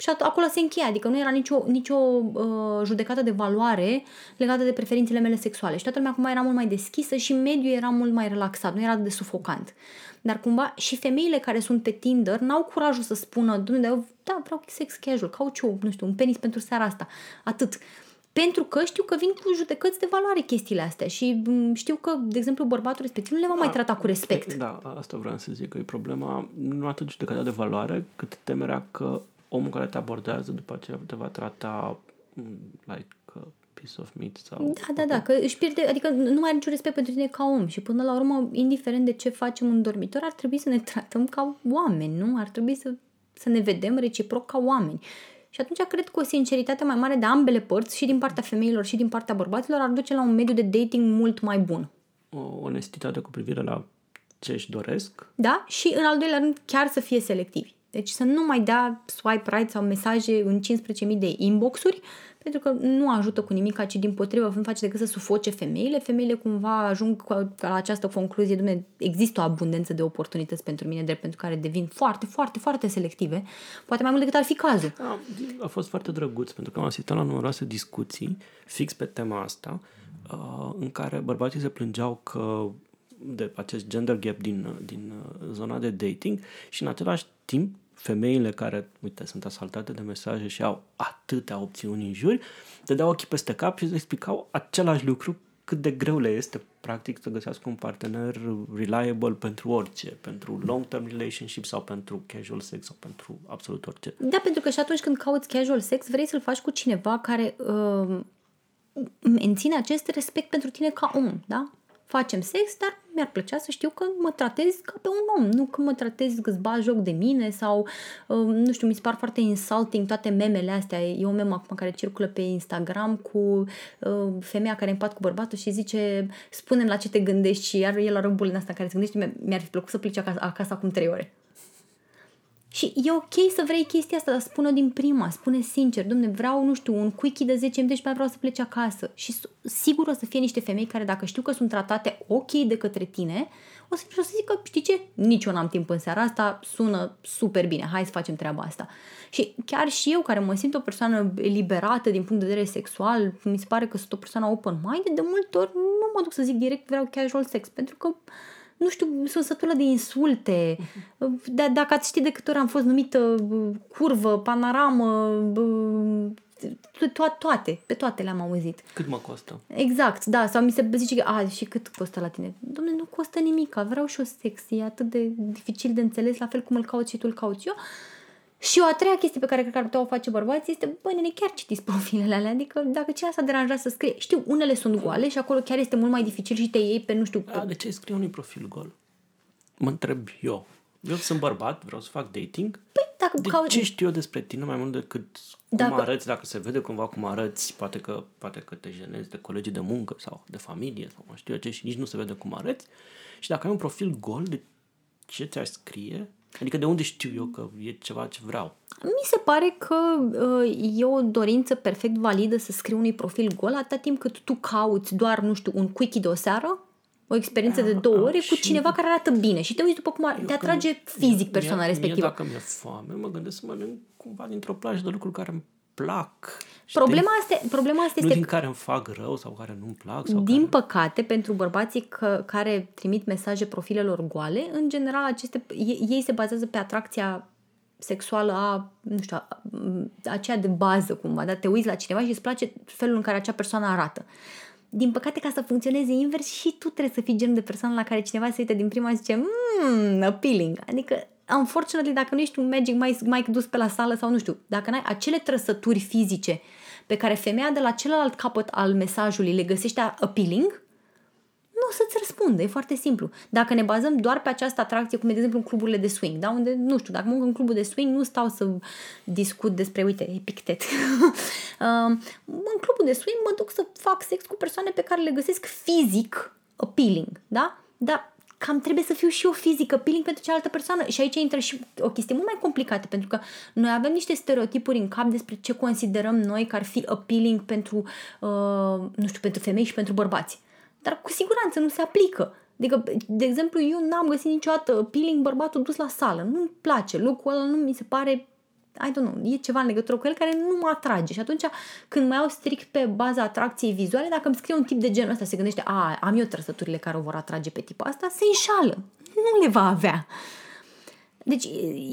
Și at- acolo se încheia, adică nu era nicio, nicio uh, judecată de valoare legată de preferințele mele sexuale. Și toată lumea acum era mult mai deschisă și mediul era mult mai relaxat, nu era atât de sufocant. Dar cumva și femeile care sunt pe Tinder n-au curajul să spună, domnule, eu, da, vreau sex casual, caut și eu, nu știu, un penis pentru seara asta. Atât. Pentru că știu că vin cu judecăți de valoare chestiile astea și m, știu că, de exemplu, bărbatul respectiv nu le va mai trata cu respect. Da, asta vreau să zic, că e problema nu atât judecata de valoare, cât temerea că omul care te abordează după aceea te va trata mm, like a piece of meat sau... Da, da, da, că își pierde, adică nu mai are niciun respect pentru tine ca om și până la urmă, indiferent de ce facem în dormitor, ar trebui să ne tratăm ca oameni, nu? Ar trebui să, să ne vedem reciproc ca oameni. Și atunci cred că o sinceritate mai mare de ambele părți, și din partea femeilor și din partea bărbaților, ar duce la un mediu de dating mult mai bun. O onestitate cu privire la ce își doresc. Da? Și în al doilea rând, chiar să fie selectivi. Deci să nu mai dea swipe right sau mesaje în 15.000 de inboxuri, pentru că nu ajută cu nimic, ci din potrivă nu face decât să sufoce femeile. Femeile cumva ajung cu- la această concluzie, dumne, există o abundență de oportunități pentru mine, drept pentru care devin foarte, foarte, foarte selective, poate mai mult decât ar fi cazul. A, a fost foarte drăguț, pentru că am asistat la numeroase discuții fix pe tema asta, uh, în care bărbații se plângeau că de acest gender gap din, din uh, zona de dating și în același timp femeile care, uite, sunt asaltate de mesaje și au atâtea opțiuni în jur, te dau ochii peste cap și îți explicau același lucru cât de greu le este, practic, să găsească un partener reliable pentru orice, pentru long-term relationship sau pentru casual sex sau pentru absolut orice. Da, pentru că și atunci când cauți casual sex, vrei să-l faci cu cineva care uh, menține acest respect pentru tine ca om, da? Facem sex, dar mi-ar plăcea să știu că mă tratezi ca pe un om, nu că mă tratezi că îți bagi joc de mine sau, uh, nu știu, mi se par foarte insulting toate memele astea. E o memă acum care circulă pe Instagram cu uh, femeia care împat cu bărbatul și zice spune la ce te gândești și iar el are o bulă în asta în care se gândește mi- mi-ar fi plăcut să plece acasă, acasă acum trei ore. Și e ok să vrei chestia asta, dar spune-o din prima, spune sincer, domne, vreau, nu știu, un quickie de 10 minute și mai vreau să plece acasă. Și s- sigur o să fie niște femei care dacă știu că sunt tratate ok de către tine, o să, o să zică, știi ce, nici eu n-am timp în seara asta, sună super bine, hai să facem treaba asta. Și chiar și eu, care mă simt o persoană eliberată din punct de vedere sexual, mi se pare că sunt o persoană open-minded, de multe ori nu mă duc să zic direct vreau casual sex, pentru că nu știu, sunt sătulă de insulte. D- dacă ați ști de câte ori am fost numită uh, curvă, panoramă, uh, to- toate, pe toate le-am auzit. Cât mă costă? Exact, da, sau mi se zice că, a, și cât costă la tine? Dom'le, nu costă nimic, vreau și o sex, e atât de dificil de înțeles, la fel cum îl cauți și tu îl cauți eu. Și o a treia chestie pe care cred că ar putea o face bărbații este, băi, nene, chiar citiți profilele alea, adică dacă cineva s-a deranjat să scrie, știu, unele sunt goale și acolo chiar este mult mai dificil și te iei pe, nu știu, A, de ce scrie unui profil gol? Mă întreb eu. Eu sunt bărbat, vreau să fac dating. Păi, dacă De cauți... ce știu eu despre tine mai mult decât cum Dacă- arăți, dacă se vede cumva cum arăți, poate că, poate că te jenezi de colegii de muncă sau de familie sau mai știu eu ce și nici nu se vede cum arăți. Și dacă ai un profil gol, de ce ți-aș scrie? Adică de unde știu eu că e ceva ce vreau? Mi se pare că uh, e o dorință perfect validă să scrii unui profil gol atâta timp cât tu cauți doar, nu știu, un quickie de o seară, o experiență de două ore cu și- cineva care arată bine și te uiți după cum ar, te atrage fizic persoana mie, respectivă. Mie, dacă mi-e foame, mă gândesc să mănânc cumva dintr-o plajă de lucruri care îmi plac. Problema asta, problema asta nu este din care îmi fac rău sau care nu-mi plac. Sau Din care... păcate, pentru bărbații că, care trimit mesaje profilelor goale, în general, aceste, ei, ei se bazează pe atracția sexuală a, nu știu, a, a- aceea de bază cumva, da? Te uiți la cineva și îți place felul în care acea persoană arată. Din păcate, ca să funcționeze invers, și tu trebuie să fii genul de persoană la care cineva se uită din prima și zice mmm, appealing. Adică, unfortunately, dacă nu ești un magic mai, mai dus pe la sală sau nu știu, dacă n-ai acele trăsături fizice pe care femeia de la celălalt capăt al mesajului le găsește appealing, nu o să-ți răspundă, e foarte simplu. Dacă ne bazăm doar pe această atracție, cum e de exemplu în cluburile de swing, da? unde, nu știu, dacă mă duc în clubul de swing, nu stau să discut despre, uite, epictet. Uh, [LAUGHS] în clubul de swing mă duc să fac sex cu persoane pe care le găsesc fizic appealing, da? Dar cam trebuie să fiu și eu fizică, appealing pentru cealaltă persoană. Și aici intră și o chestie mult mai complicată, pentru că noi avem niște stereotipuri în cap despre ce considerăm noi că ar fi appealing pentru, uh, nu știu, pentru femei și pentru bărbați. Dar cu siguranță nu se aplică. Adică, de exemplu, eu n-am găsit niciodată appealing bărbatul dus la sală. Nu-mi place. Lucrul ăla nu mi se pare I don't know, e ceva în legătură cu el care nu mă atrage. Și atunci când mă iau strict pe baza atracției vizuale, dacă îmi scrie un tip de genul ăsta, se gândește, a, am eu trăsăturile care o vor atrage pe tipul asta, se înșală. Nu le va avea. Deci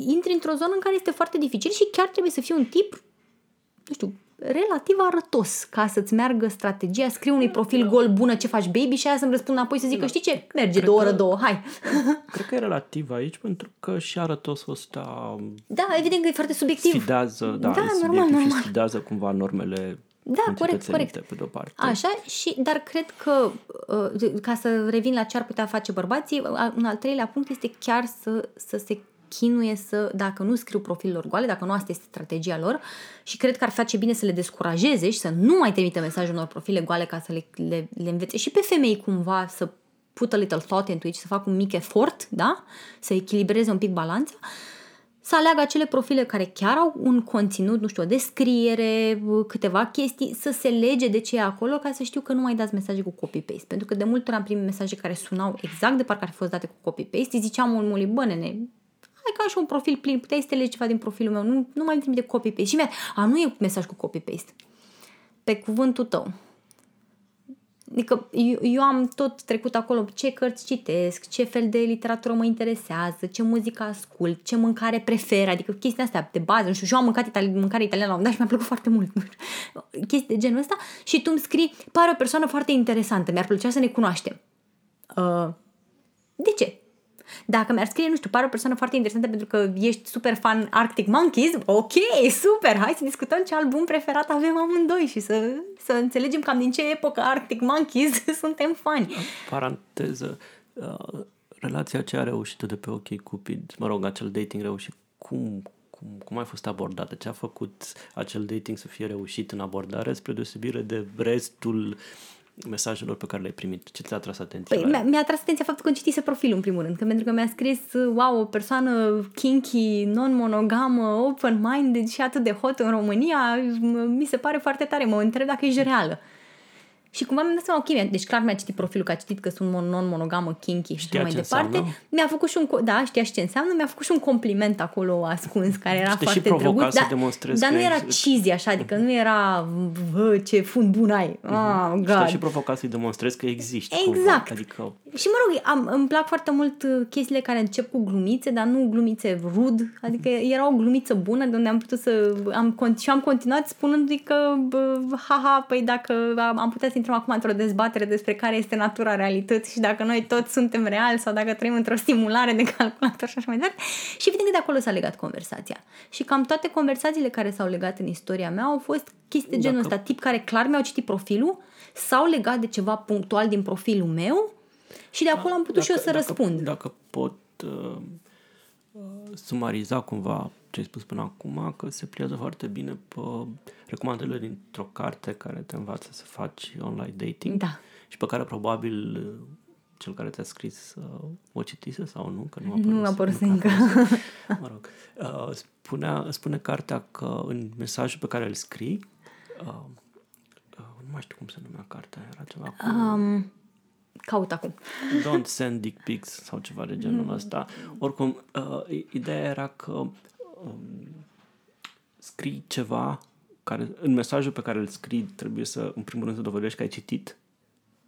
intri într-o zonă în care este foarte dificil și chiar trebuie să fii un tip, nu știu, relativ arătos ca să-ți meargă strategia, scriu unui profil gol bună ce faci baby și aia să-mi răspund înapoi să zic că știi ce, merge Cred două oră două, hai. [LAUGHS] Cred că e relativ aici pentru că și arătosul ăsta da, evident că e foarte subiectiv. Sfidează, da, da e normal, normal. și sfidează cumva normele da, corect, corect. Pe de-o parte. Așa, și, dar cred că, uh, ca să revin la ce ar putea face bărbații, un al treilea punct este chiar să, să se chinuie să, dacă nu scriu profilul goale, dacă nu asta este strategia lor și cred că ar face bine să le descurajeze și să nu mai trimită mesajul unor profile goale ca să le, le, le învețe și pe femei cumva să put a little thought into it și să facă un mic efort, da? Să echilibreze un pic balanța să aleagă acele profile care chiar au un conținut, nu știu, o descriere, câteva chestii, să se lege de ce e acolo ca să știu că nu mai dați mesaje cu copy-paste. Pentru că de multe ori am primit mesaje care sunau exact de parcă ar fi fost date cu copy-paste. Îi ziceam omului, bă, nene, hai ca și un profil plin, puteai să te legi ceva din profilul meu, nu, nu mai trimite copy-paste. Și mi-a, a, nu e mesaj cu copy-paste. Pe cuvântul tău. Adică eu, eu am tot trecut acolo ce cărți citesc, ce fel de literatură mă interesează, ce muzică ascult, ce mâncare prefer, adică chestia astea de bază, nu știu, și eu am mâncat itali- mâncare italiană la un dat și mi-a plăcut foarte mult, nu știu, [LAUGHS] chestii de genul ăsta și tu îmi scrii, pare o persoană foarte interesantă, mi-ar plăcea să ne cunoaștem. Uh, de ce? Dacă mi-ar scrie, nu știu, pare o persoană foarte interesantă pentru că ești super fan Arctic Monkeys, ok, super, hai să discutăm ce album preferat avem amândoi și să, să înțelegem cam din ce epocă Arctic Monkeys [LAUGHS] suntem fani. Paranteză, uh, relația aceea reușită de pe OK Cupid, mă rog, acel dating reușit, cum, cum, cum a fost abordată? Ce a făcut acel dating să fie reușit în abordare spre deosebire de restul uh, mesajelor pe care le-ai primit? Ce ți-a atras atenția? Păi, mi-a, mi-a atras atenția faptul că citise profilul în primul rând, că pentru că mi-a scris, wow, o persoană kinky, non-monogamă, open-minded și atât de hot în România, mi se pare foarte tare, mă întreb dacă ești reală. Și cumva mi-am dat seama, ok, deci clar mi-a citit profilul, că a citit că sunt non-monogamă, kinky și știa mai departe. Înseamnă? Mi-a făcut și un, da, știa și ce înseamnă, mi-a făcut și un compliment acolo ascuns, care era foarte drăguț. Dar, dar nu era cheesy așa, adică nu era, vă, ce fund bun ai. Uh-huh. Oh, God. și provoca să-i demonstrezi că existi. Exact. Cumva. Adică... Și mă rog, am, îmi plac foarte mult uh, chestiile care încep cu glumițe, dar nu glumițe rud, adică era o glumiță bună de unde am putut să... Am, și am continuat spunându-i că, haha, păi dacă am putea să intrăm acum într-o dezbatere dezbatere despre care este natura realității și dacă noi toți suntem reali sau dacă trăim într-o stimulare de calculator și așa mai departe. Și evident că de acolo s-a legat conversația. Și cam toate conversațiile care s-au legat în istoria mea au fost chestii de genul ăsta, tip care clar mi-au citit profilul, sau legat de ceva punctual din profilul meu și de acolo am putut dacă, și eu să dacă, răspund. Dacă pot uh, uh, sumariza cumva ce ai spus până acum, că se pliază foarte bine pe recomandările dintr-o carte care te învață să faci online dating da. și pe care probabil uh, cel care ți-a scris uh, o citise sau nu, că nu a Nu a apărut încă. [LAUGHS] mă rog. Uh, spunea, spune cartea că în mesajul pe care îl scrii, uh, uh, nu mai știu cum se numea cartea, era ceva cu... Um, caut acum. Don't send dick pics sau ceva de genul ăsta. Oricum, uh, ideea era că um, scrii ceva care, în mesajul pe care îl scrii trebuie să, în primul rând, să dovedești că ai citit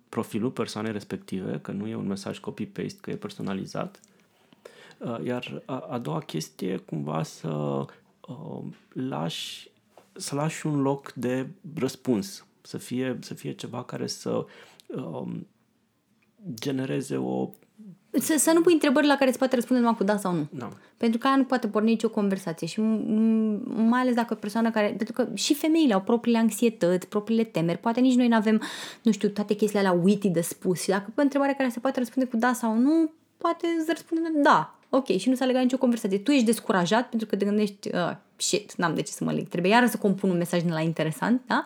profilul persoanei respective, că nu e un mesaj copy-paste, că e personalizat. Uh, iar a, a doua chestie, cumva să uh, lași să lași un loc de răspuns, să fie, să fie ceva care să uh, genereze o să, să nu pui întrebări la care îți poate răspunde numai cu da sau nu. Da. Pentru că aia nu poate porni nicio conversație și mai ales dacă o persoană care... Pentru că și femeile au propriile anxietăți, propriile temeri. Poate nici noi nu avem, nu știu, toate chestiile la witty de spus. Și dacă pui o întrebare care se poate răspunde cu da sau nu, poate îți răspunde da. Ok, și nu s-a legat nicio conversație. Tu ești descurajat pentru că te gândești, uh, shit, n-am de ce să mă leg. Trebuie iară să compun un mesaj din la interesant, da?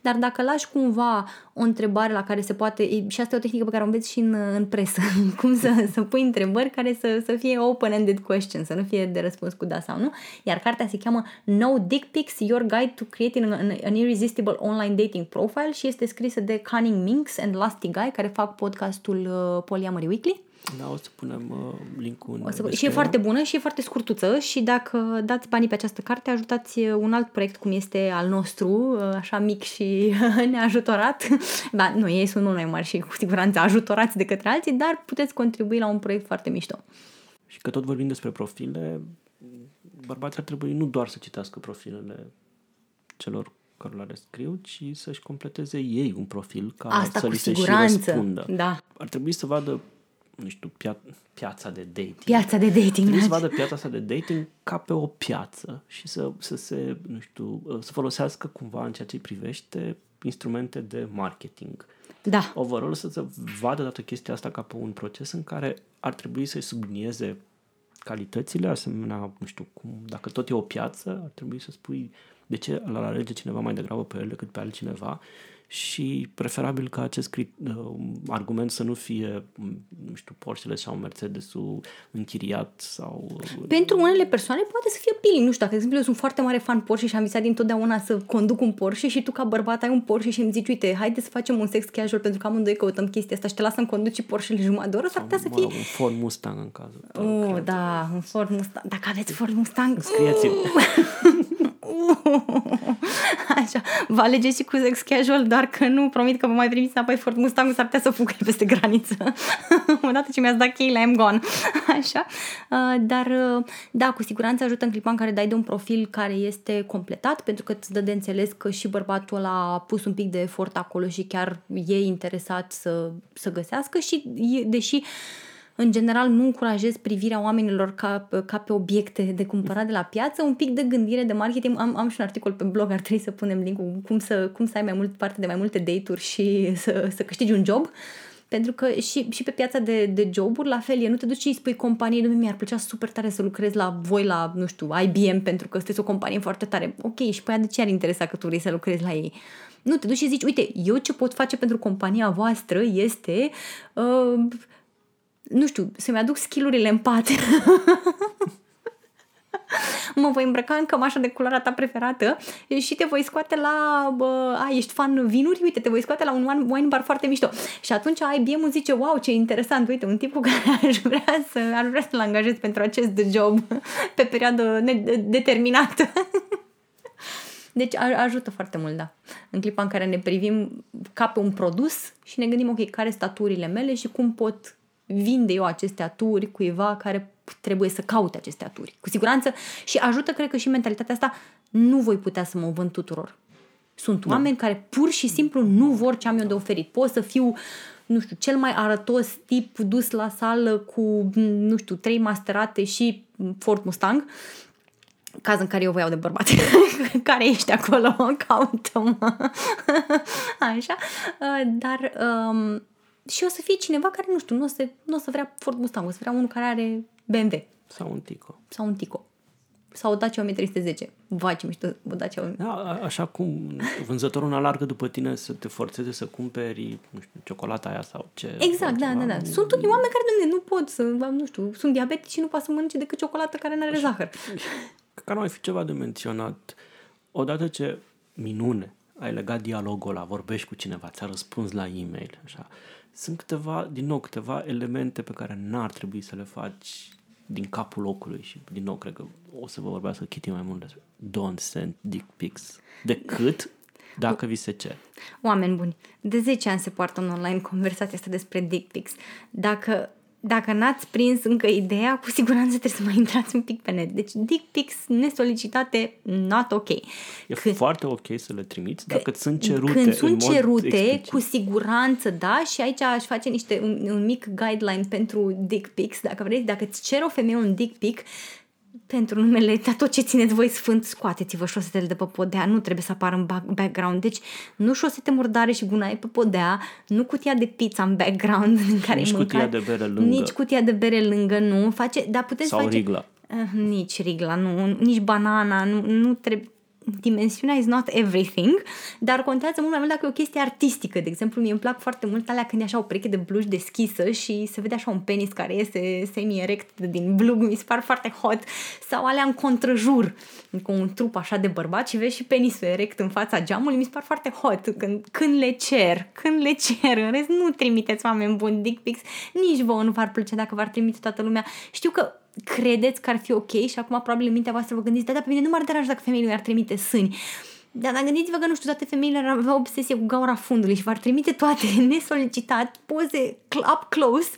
Dar dacă lași cumva o întrebare la care se poate, și asta e o tehnică pe care o înveți și în, în presă, [LAUGHS] cum să, să pui întrebări care să, să fie open-ended question, să nu fie de răspuns cu da sau nu. Iar cartea se cheamă No Dick Pics, Your Guide to Creating an, an Irresistible Online Dating Profile și este scrisă de Cunning Minx and Lusty Guy, care fac podcastul uh, Polyamory Weekly. Da, o să punem uh, linkul o să, Și e foarte bună și e foarte scurtuță și dacă dați banii pe această carte, ajutați uh, un alt proiect cum este al nostru, uh, așa mic și [LAUGHS] neajutorat. Da, nu, ei sunt mult mai mari și cu siguranță ajutorați de către alții, dar puteți contribui la un proiect foarte mișto. Și că tot vorbim despre profile, bărbații ar trebui nu doar să citească profilele celor care le scriu, ci să-și completeze ei un profil ca Asta să cu li se siguranță. și răspundă. Da. Ar trebui să vadă nu știu, pia- piața de dating. Piața de dating. Trebuie să da. vadă piața asta de dating ca pe o piață și să, să se, nu știu, să folosească cumva în ceea ce îi privește instrumente de marketing. Da. Overall să se vadă toată chestia asta ca pe un proces în care ar trebui să-i sublinieze calitățile, asemenea, nu știu, cum, dacă tot e o piață, ar trebui să spui de ce l-ar alege cineva mai degrabă pe el decât pe altcineva și preferabil ca acest crit, uh, argument să nu fie, nu știu, Porsche sau Mercedes-ul închiriat sau... uh, Pentru unele persoane poate să fie peeling. Nu știu, dacă, de exemplu, eu sunt foarte mare fan Porsche și am visat dintotdeauna să conduc un Porsche și tu ca bărbat ai un Porsche și îmi zici, uite, haide să facem un sex casual pentru că amândoi căutăm chestia asta și te las să-mi conduci Porsche-le jumătate de oră, s-ar putea să mă fie... rog, un Ford Mustang în cazul tău, Oh, cred. da, un Ford Mustang. Dacă aveți Ford Mustang... [LAUGHS] Scrieți-mi. [LAUGHS] Așa, vă alegeți și cu sex casual, doar că nu promit că vă mai primiți înapoi Ford Mustang, s-ar putea să fugă [LAUGHS] peste graniță. [LAUGHS] Odată ce mi-ați dat cheile, I'm gone. Așa. Uh, Dar, uh, da, cu siguranță ajută în clipa în care dai de un profil care este completat, pentru că îți dă de înțeles că și bărbatul ăla a pus un pic de efort acolo și chiar e interesat să, să găsească și, e- deși în general nu încurajez privirea oamenilor ca, ca pe obiecte de cumpărat de la piață, un pic de gândire de marketing. Am, am și un articol pe blog, ar trebui să punem link cum să, cum să ai mai mult parte de mai multe date-uri și să, să câștigi un job. Pentru că și, și pe piața de, de joburi, la fel, e, nu te duci și îi spui companiei, nu mi-ar plăcea super tare să lucrez la voi, la, nu știu, IBM, pentru că sunteți o companie foarte tare. Ok, și pe ea de ce ar interesa că tu vrei să lucrezi la ei? Nu, te duci și zici, uite, eu ce pot face pentru compania voastră este uh, nu știu, să-mi aduc skillurile în pat. [LAUGHS] mă voi îmbrăca în cămașa de culoarea ta preferată și te voi scoate la, bă, a, ești fan vinuri, uite, te voi scoate la un wine- wine bar foarte mișto. Și atunci IBM zice, wow, ce interesant, uite, un tip cu care [LAUGHS] aș vrea, să, aș vrea să-l angajez pentru acest job pe perioadă nedeterminată. [LAUGHS] Deci a- ajută foarte mult, da. În clipa în care ne privim ca pe un produs și ne gândim, ok, care sunt aturile mele și cum pot vinde eu aceste aturi cuiva care trebuie să caute aceste aturi. Cu siguranță și ajută, cred că și mentalitatea asta, nu voi putea să mă vând tuturor. Sunt da. oameni care pur și simplu nu vor ce am eu de oferit. Pot să fiu nu știu, cel mai arătos tip dus la sală cu, nu știu, trei masterate și Ford Mustang, caz în care eu vă iau de bărbat. [LAUGHS] care ești acolo? [LAUGHS] Caută-mă. [LAUGHS] Așa. Uh, Dar um, și o să fie cineva care, nu știu, nu o să, nu o să vrea Ford Mustang, o să vrea unul care are BMW Sau un tico. sau un Tico. Sau o Dacia 1310. Vai, ce mișto, o Dacia 1310. Da, a- așa cum vânzătorul nu alargă după tine să te forțeze să cumperi, nu știu, ciocolata aia sau ce. Exact, da, da, altceva. da. Sunt unii oameni care, domne, nu pot să, nu știu, sunt diabetici și nu pot să mănânce decât ciocolată care nu are zahăr. Cred că ar mai fi ceva de menționat. Odată ce minune, ai legat dialogul ăla, vorbești cu cineva, ți-a răspuns la e-mail, așa. Sunt câteva, din nou, câteva elemente pe care n-ar trebui să le faci din capul locului și, din nou, cred că o să vă vorbească Kitty mai mult despre don't send dick pics decât dacă vi se cer. Oameni buni, de 10 ani se poartă în online conversația asta despre dick pics. Dacă, dacă n-ați prins încă ideea, cu siguranță trebuie să mai [LAUGHS] intrați un pic pe net. Deci dick pics nesolicitate, not ok. E Când- foarte ok să le trimiți dacă ți sunt cerute Când în sunt mod cerute, explicit. cu siguranță da, și aici aș face niște, un, un mic guideline pentru dick pics, dacă vreți, dacă îți cer o femeie un dick pic, pentru numele, dar tot ce țineți voi sfânt, scoateți-vă șosetele de pe podea, nu trebuie să apară în back- background. Deci nu șosete murdare și gunoaie pe podea, nu cutia de pizza în background [LAUGHS] în care nici e cutia mâncat, de bere lângă. Nici cutia de bere lângă, nu. Face, dar puteți Sau face... rigla. Uh, nici rigla, nu, nici banana, nu, nu trebuie dimensiunea is not everything, dar contează mult mai mult dacă e o chestie artistică. De exemplu, mie îmi plac foarte mult alea când e așa o pereche de blugi deschisă și se vede așa un penis care iese semi-erect din blug, mi se par foarte hot. Sau alea în contrajur, cu un trup așa de bărbat și vezi și penisul erect în fața geamului, mi se par foarte hot când, când le cer, când le cer. În rest, nu trimiteți oameni buni dick pics, nici vouă nu v-ar plăcea dacă v-ar trimite toată lumea. Știu că credeți că ar fi ok și acum probabil în mintea voastră vă gândiți, da, da, pe mine nu m-ar deranja dacă femeile mi-ar trimite sâni. Dar dacă gândiți-vă că, nu știu, toate femeile ar avea obsesie cu gaura fundului și v-ar trimite toate [LAUGHS] nesolicitat poze up close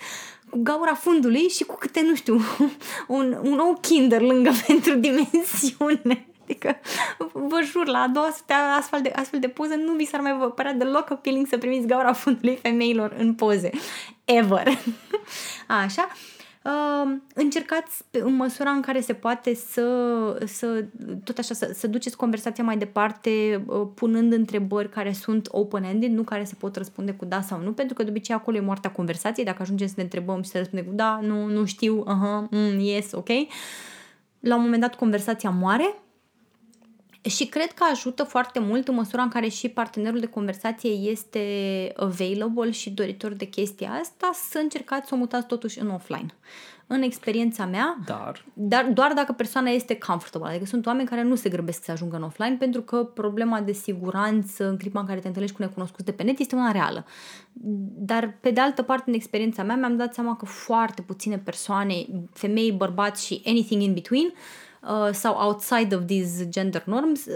cu gaura fundului și cu câte, nu știu, [LAUGHS] un, un nou kinder lângă [LAUGHS] pentru dimensiune. Adică, vă jur, la a doua sutea astfel de, astfel de poze nu vi s-ar mai vă părea deloc appealing să primiți gaura fundului femeilor în poze. Ever. Așa. Uh, încercați în măsura în care se poate să, să tot așa, să, să duceți conversația mai departe uh, punând întrebări care sunt open-ended, nu care se pot răspunde cu da sau nu, pentru că de obicei acolo e moartea conversației, dacă ajungem să ne întrebăm și să răspundem cu da, nu, nu știu, uh-huh, mm, yes, ok. La un moment dat conversația moare și cred că ajută foarte mult în măsura în care și partenerul de conversație este available și doritor de chestia asta, să încercați să o mutați totuși în offline. În experiența mea, dar, dar doar dacă persoana este comfortable. Adică sunt oameni care nu se grăbesc să ajungă în offline pentru că problema de siguranță în clipa în care te întâlnești cu necunoscuți de pe net este una reală. Dar, pe de altă parte, în experiența mea, mi-am dat seama că foarte puține persoane, femei, bărbați și anything in between, uh, Uh, sau outside of these gender norms,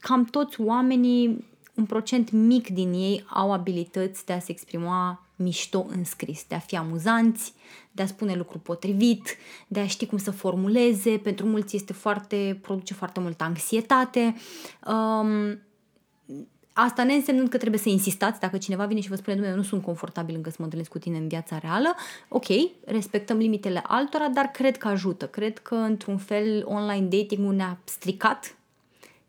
cam toți oamenii, un procent mic din ei au abilități de a se exprima mișto în scris, de a fi amuzanți, de a spune lucruri potrivit, de a ști cum să formuleze. Pentru mulți este foarte, produce foarte multă anxietate. Um, Asta ne însemnând că trebuie să insistați dacă cineva vine și vă spune, eu nu sunt confortabil încă să mă întâlnesc cu tine în viața reală, ok, respectăm limitele altora, dar cred că ajută. Cred că într-un fel online dating-ul ne-a stricat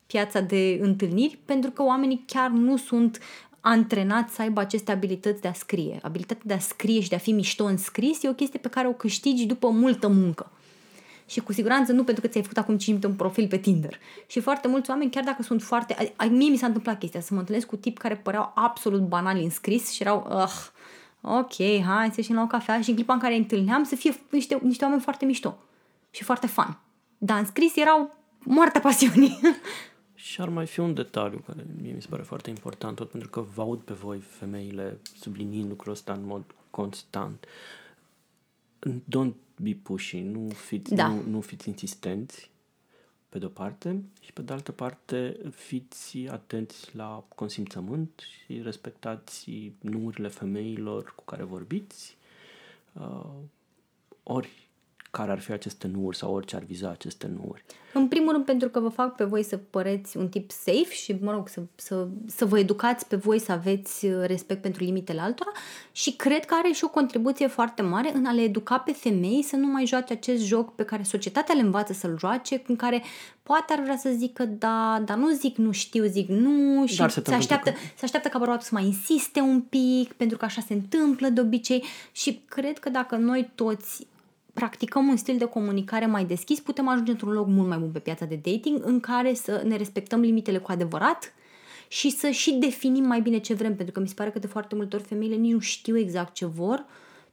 piața de întâlniri pentru că oamenii chiar nu sunt antrenați să aibă aceste abilități de a scrie. Abilitatea de a scrie și de a fi mișto în scris e o chestie pe care o câștigi după multă muncă și cu siguranță nu pentru că ți-ai făcut acum 5 minute un profil pe Tinder. Și foarte mulți oameni, chiar dacă sunt foarte... A, mie mi s-a întâmplat chestia, să mă întâlnesc cu tip care păreau absolut banali în scris și erau... Uh, ok, hai să ieșim la o cafea și în clipa în care îi întâlneam să fie niște, niște oameni foarte mișto și foarte fan. Dar în scris erau moartea pasiunii. [LAUGHS] Și ar mai fi un detaliu care mie mi se pare foarte important, tot pentru că vă aud pe voi, femeile, subliniind lucrul ăsta în mod constant. Don't be pushy, nu fiți, da. nu, nu fiți insistenți, pe de-o parte, și pe de altă parte fiți atenți la consimțământ și respectați nuurile femeilor cu care vorbiți, uh, ori care ar fi aceste nuuri sau orice ar viza aceste nuuri. În primul rând pentru că vă fac pe voi să păreți un tip safe și, mă rog, să, să, să vă educați pe voi să aveți uh, respect pentru limitele altora și cred că are și o contribuție foarte mare în a le educa pe femei să nu mai joace acest joc pe care societatea le învață să-l joace, în care poate ar vrea să zică da, dar nu zic nu știu, zic nu și se, se, așteaptă, că... se așteaptă ca bărbatul să mai insiste un pic pentru că așa se întâmplă de obicei și cred că dacă noi toți practicăm un stil de comunicare mai deschis, putem ajunge într-un loc mult mai bun pe piața de dating în care să ne respectăm limitele cu adevărat și să și definim mai bine ce vrem, pentru că mi se pare că de foarte multe ori femeile nici nu știu exact ce vor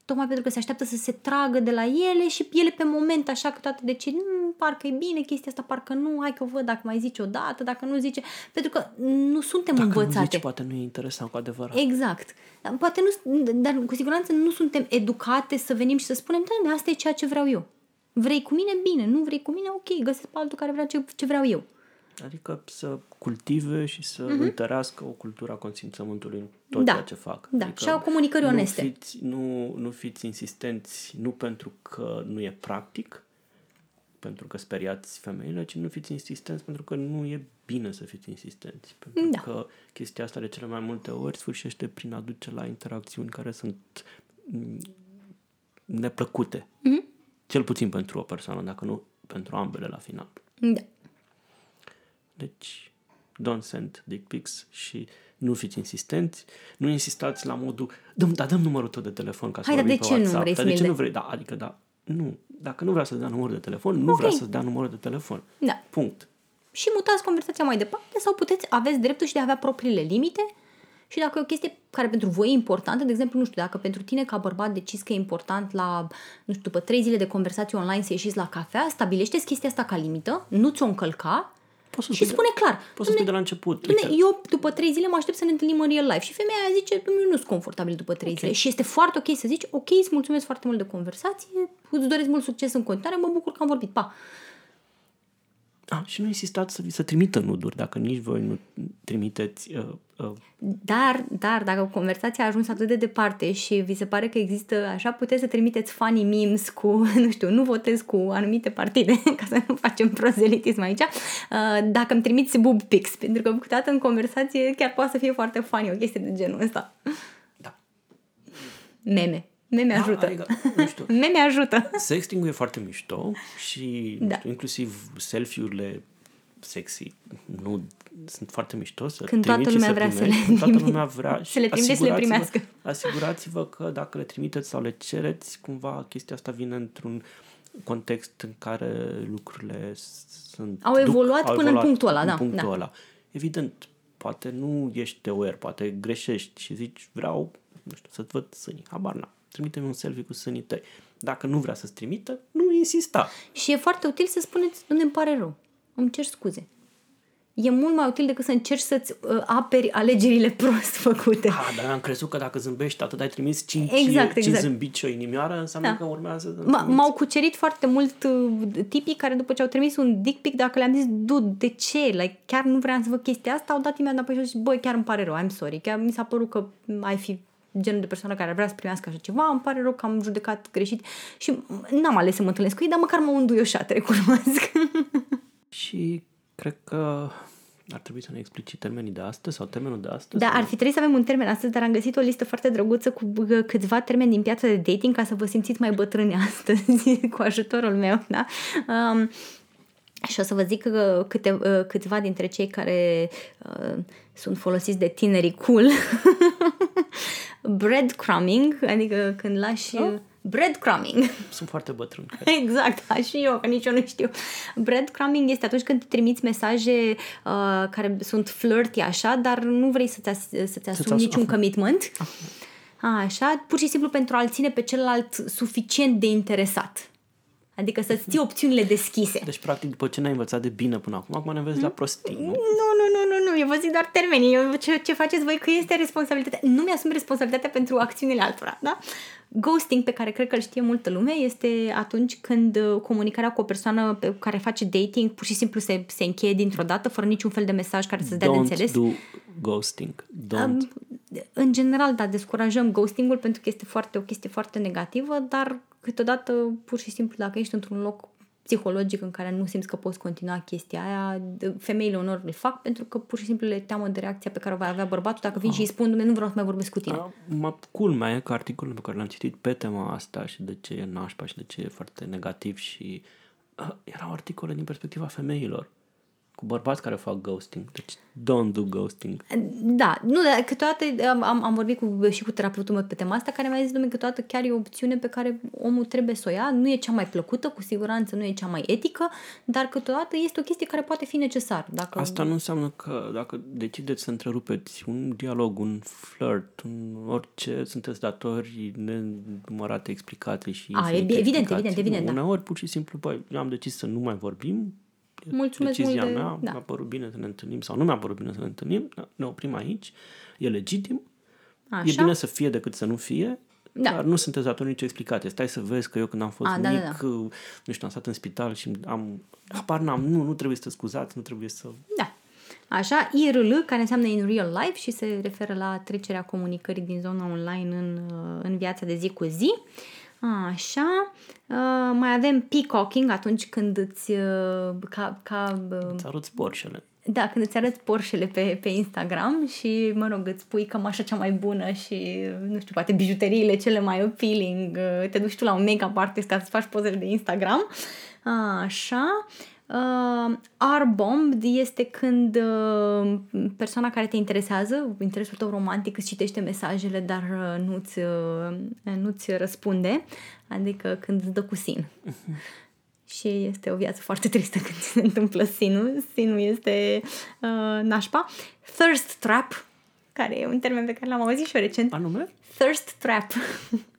tocmai pentru că se așteaptă să se tragă de la ele și ele pe moment așa că toate decid, mmm, parcă e bine chestia asta, parcă nu, hai că văd dacă mai zice o dată, dacă nu zice, pentru că nu suntem dacă învățate. Dacă nu zice, poate nu e interesant cu adevărat. Exact. Poate nu, dar cu siguranță nu suntem educate să venim și să spunem, da, asta e ceea ce vreau eu. Vrei cu mine? Bine. Nu vrei cu mine? Ok, găsesc pe altul care vrea ce, ce vreau eu. Adică să cultive și să uh-huh. întărească o cultură a consimțământului în tot da. ceea ce fac. Da, adică și a comunicării oneste. Nu fiți, nu, nu fiți insistenți nu pentru că nu e practic, pentru că speriați femeile, ci nu fiți insistenți pentru că nu e bine să fiți insistenți. Pentru da. că chestia asta de cele mai multe ori sfârșește prin a duce la interacțiuni care sunt mm, neplăcute. Mm-hmm. Cel puțin pentru o persoană, dacă nu pentru ambele la final. Da. Deci, don't send dick pics și nu fiți insistenți, nu insistați la modul, dăm, da, dăm numărul tău de telefon ca să Hai, vorbim de ce WhatsApp. nu vrei dar de ce nu vrei? Da, adică da, Nu. Dacă nu vrea să dea numărul de telefon, nu okay. vrea să dea numărul de telefon. Da. Punct. Și mutați conversația mai departe sau puteți, aveți dreptul și de a avea propriile limite și dacă e o chestie care pentru voi e importantă, de exemplu, nu știu, dacă pentru tine ca bărbat decizi că e important la, nu știu, după trei zile de conversație online să ieșiți la cafea, stabilește chestia asta ca limită, nu ți-o încălca Poți să și spune de, clar. Poți să spui de la început. Dumne, eu după trei zile mă aștept să ne întâlnim în real life. Și femeia aia zice, eu nu sunt confortabil după trei okay. zile. Și este foarte ok să zici, ok, îți mulțumesc foarte mult de conversație, îți doresc mult succes în continuare, mă bucur că am vorbit, pa. Ah, și nu insistați să vi se trimită nuduri, dacă nici voi nu trimiteți. Uh, uh. Dar, dar, dacă conversația a ajuns atât de departe și vi se pare că există, așa puteți să trimiteți funny memes cu, [LAUGHS] nu știu, nu votez cu anumite partide, [LAUGHS] ca să nu facem prozelitism aici, uh, dacă îmi trimiți boob pics, pentru că câteodată în conversație chiar poate să fie foarte funny o chestie de genul ăsta. Da. Meme. Meme da, ajută. Adică, nu știu. [LAUGHS] Meme ajută. Sexting e foarte mișto și da. știu, inclusiv selfie-urile sexy nu sunt foarte mișto să Când toată lumea vrea primești, să le toată lumea vrea să le trimite să le primească. Asigurați-vă că dacă le trimiteți sau le cereți, cumva chestia asta vine într-un context în care lucrurile sunt au evoluat duc, au până evoluat în punctul ăla, în da. Punctul da. ăla. Evident, poate nu ești aware, poate greșești și zici vreau, nu știu, să-ți văd sânii. Habar n-am trimite-mi un selfie cu sânii tăi. Dacă nu vrea să-ți trimită, nu insista. Și e foarte util să spuneți, nu îmi pare rău, îmi cer scuze. E mult mai util decât să încerci să-ți uh, aperi alegerile [LAUGHS] prost făcute. Ah, dar am crezut că dacă zâmbești atât ai trimis 5, exact, 5 exact. zâmbici și o inimioară, înseamnă da. că urmează să M- M-au cucerit foarte mult uh, tipii care după ce au trimis un dick pic, dacă le-am zis, dude, de ce? Like, chiar nu vreau să văd chestia asta, au dat imediat înapoi și au zis, băi, chiar îmi pare rău, I'm sorry. Chiar mi s-a părut că ai fi genul de persoană care vrea să primească așa ceva, îmi pare rău că am judecat greșit și n-am ales să mă întâlnesc cu ei, dar măcar m-au înduioșat, recunosc. [LAUGHS] și cred că ar trebui să ne explici termenii de astăzi sau termenul de astăzi? Da, sau? ar fi trebuit să avem un termen astăzi, dar am găsit o listă foarte drăguță cu câțiva termeni din piața de dating ca să vă simțiți mai bătrâni astăzi [LAUGHS] cu ajutorul meu, da? Um, și o să vă zic că câte, uh, câțiva dintre cei care uh, sunt folosiți de tinerii cool [LAUGHS] breadcrumbing, adică când lași... Oh? Breadcrumbing. Sunt foarte bătrân. [LAUGHS] Exact, da, și eu, că nici eu nu știu. Breadcrumbing este atunci când trimiți mesaje uh, care sunt flirty așa, dar nu vrei să-ți, as- să-ți asumi să niciun commitment. Ah. Așa, pur și simplu pentru a-l ține pe celălalt suficient de interesat. Adică să-ți ții opțiunile deschise. Deci, practic, după ce n-ai învățat de bine până acum, acum ne înveți hmm? la prostii, nu? Nu, nu, nu, nu, nu. Eu vă zic doar termenii. Eu, ce, ce faceți voi că este responsabilitatea. Nu mi-asum responsabilitatea pentru acțiunile altora, da? Ghosting, pe care cred că îl știe multă lume, este atunci când uh, comunicarea cu o persoană pe care face dating pur și simplu se, se încheie dintr-o dată, fără niciun fel de mesaj care să-ți dea Don't de înțeles. do ghosting. Don't. Um, în general, da, descurajăm ghostingul pentru că este foarte o chestie foarte negativă, dar câteodată, pur și simplu, dacă ești într-un loc psihologic în care nu simți că poți continua chestia aia, femeile unor le fac pentru că pur și simplu le teamă de reacția pe care o va avea bărbatul dacă vin ah. și îi spun, nu vreau să mai vorbesc cu tine. Ah, mă, culmea e că articolul pe care l-am citit pe tema asta și de ce e nașpa și de ce e foarte negativ și uh, erau articole din perspectiva femeilor cu bărbați care fac ghosting. Deci, don't do ghosting. Da, nu, dar câteodată am, am vorbit cu, și cu terapeutul meu pe tema asta, care mi-a zis, domnule, câteodată chiar e o opțiune pe care omul trebuie să o ia. Nu e cea mai plăcută, cu siguranță nu e cea mai etică, dar câteodată este o chestie care poate fi necesar. Dacă... Asta nu înseamnă că dacă decideți să întrerupeți un dialog, un flirt, un orice, sunteți datori nenumărate explicații și A, evident, evident, evident, da. Uneori, pur și simplu, băi, am decis să nu mai vorbim, Mulțumesc decizia mult de... mea, da. mi-a părut bine să ne întâlnim sau nu mi-a părut bine să ne întâlnim, ne oprim aici, e legitim, Așa. e bine să fie decât să nu fie, Da. dar nu sunteți dator nicio explicație. Stai să vezi că eu când am fost A, da, mic, da, da. nu știu, am stat în spital și am, apar n-am, nu, nu trebuie să te scuzați, nu trebuie să... Da. Așa, IRL, care înseamnă in real life și se referă la trecerea comunicării din zona online în, uh, în viața de zi cu zi. Așa, uh, mai avem peacocking atunci când îți, uh, ca, ca uh, Îți arăți porșele. Da, când îți arăți Porsche-le pe, pe Instagram și, mă rog, îți pui cămașa cea mai bună și, nu știu, poate bijuteriile cele mai appealing, te duci tu la un make-up artist ca să faci pozele de Instagram. Așa. Uh, R-bombed este când uh, persoana care te interesează, interesul tău romantic, îți citește mesajele, dar uh, nu-ți, uh, nu-ți răspunde, adică când îți dă cu sin. [LAUGHS] Și este o viață foarte tristă când se întâmplă sinul. Sinul este uh, nașpa. Thirst trap, care e un termen pe care l-am auzit și eu recent. Anume? Thirst trap. [LAUGHS]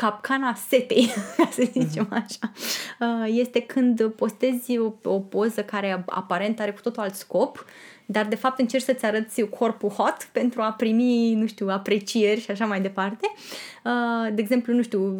capcana setei, [LAUGHS] ca să zicem așa. Uh, este când postezi o, o poză care aparent are cu totul alt scop, dar de fapt încerci să-ți arăți corpul hot pentru a primi, nu știu, aprecieri și așa mai departe. Uh, de exemplu, nu știu,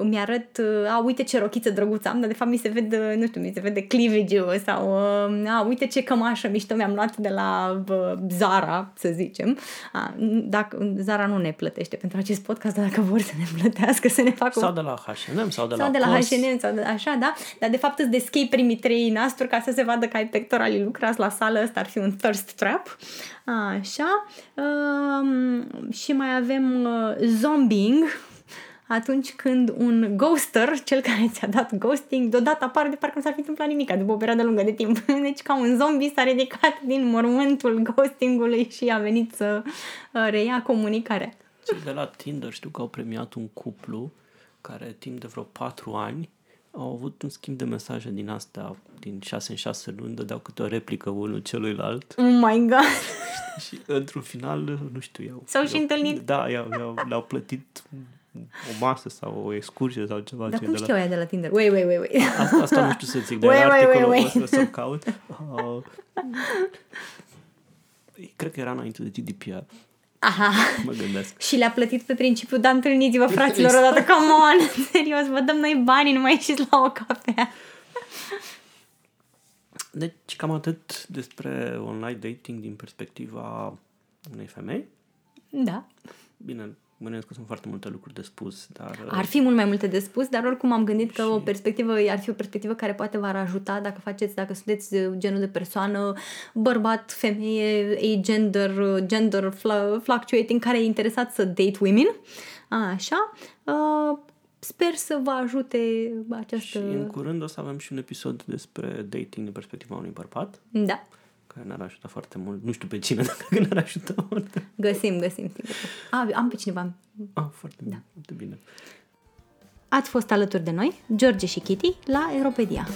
îmi arăt, uh, a, uite ce rochiță drăguță am, dar de fapt mi se vede, nu știu, mi se vede cleavage sau, uh, a, uite ce cămașă mișto mi-am luat de la Zara, să zicem. A, dacă, Zara nu ne plătește pentru acest podcast, dar dacă vor să ne plătească, să ne facă... Sau de la H&M, sau de sau la de la H&M, sau de așa, da? Dar de fapt îți deschei primii trei nasturi ca să se vadă că ai pectoralii lucrați la sală, ăsta ar fi un thirst trap. Așa. Um, și mai avem uh, zombing, atunci când un ghoster, cel care ți-a dat ghosting, deodată apare de parcă nu s-ar fi întâmplat nimic după o perioadă lungă de timp. [LAUGHS] Deci ca un zombie s-a ridicat din mormântul ghostingului și a venit să uh, reia comunicarea. Cei de la Tinder știu că au premiat un cuplu care timp de vreo patru ani au avut un schimb de mesaje din astea, din 6 în 6 luni, dădeau câte o replică unul celuilalt. Oh my god! [LAUGHS] și într-un final, nu știu eu. S-au și întâlnit? Da, i-au, i-au, le-au plătit o masă sau o excursie sau ceva. Dar cum de știu la... de la Tinder? Wait, wait, wait, wait. Asta, asta nu știu să zic, de wait, wait, articolul wait, wait. să-l caut. Uh, cred că era înainte de GDPR. Aha. Mă gândesc. Și le-a plătit pe principiu, dar întâlniți-vă fraților exact. odată, come on, [LAUGHS] serios, vă dăm noi banii, nu mai ieșiți la o cafea. Deci cam atât despre online dating din perspectiva unei femei. Da. Bine, Bănuiesc că sunt foarte multe lucruri de spus, dar... Ar fi mult mai multe de spus, dar oricum am gândit că și... o perspectivă ar fi o perspectivă care poate v-ar ajuta dacă faceți, dacă sunteți genul de persoană, bărbat, femeie, gender, gender fluctuating, care e interesat să date women. Așa. Uh, sper să vă ajute această... Și în curând o să avem și un episod despre dating din perspectiva unui bărbat. Da care ne-ar ajuta foarte mult. Nu știu pe cine, [LAUGHS] dacă ne-ar ajuta mult. Găsim, găsim, sigur. A, am pe cineva. Ah, foarte bine, da. foarte bine. Ați fost alături de noi, George și Kitty, la Europedia.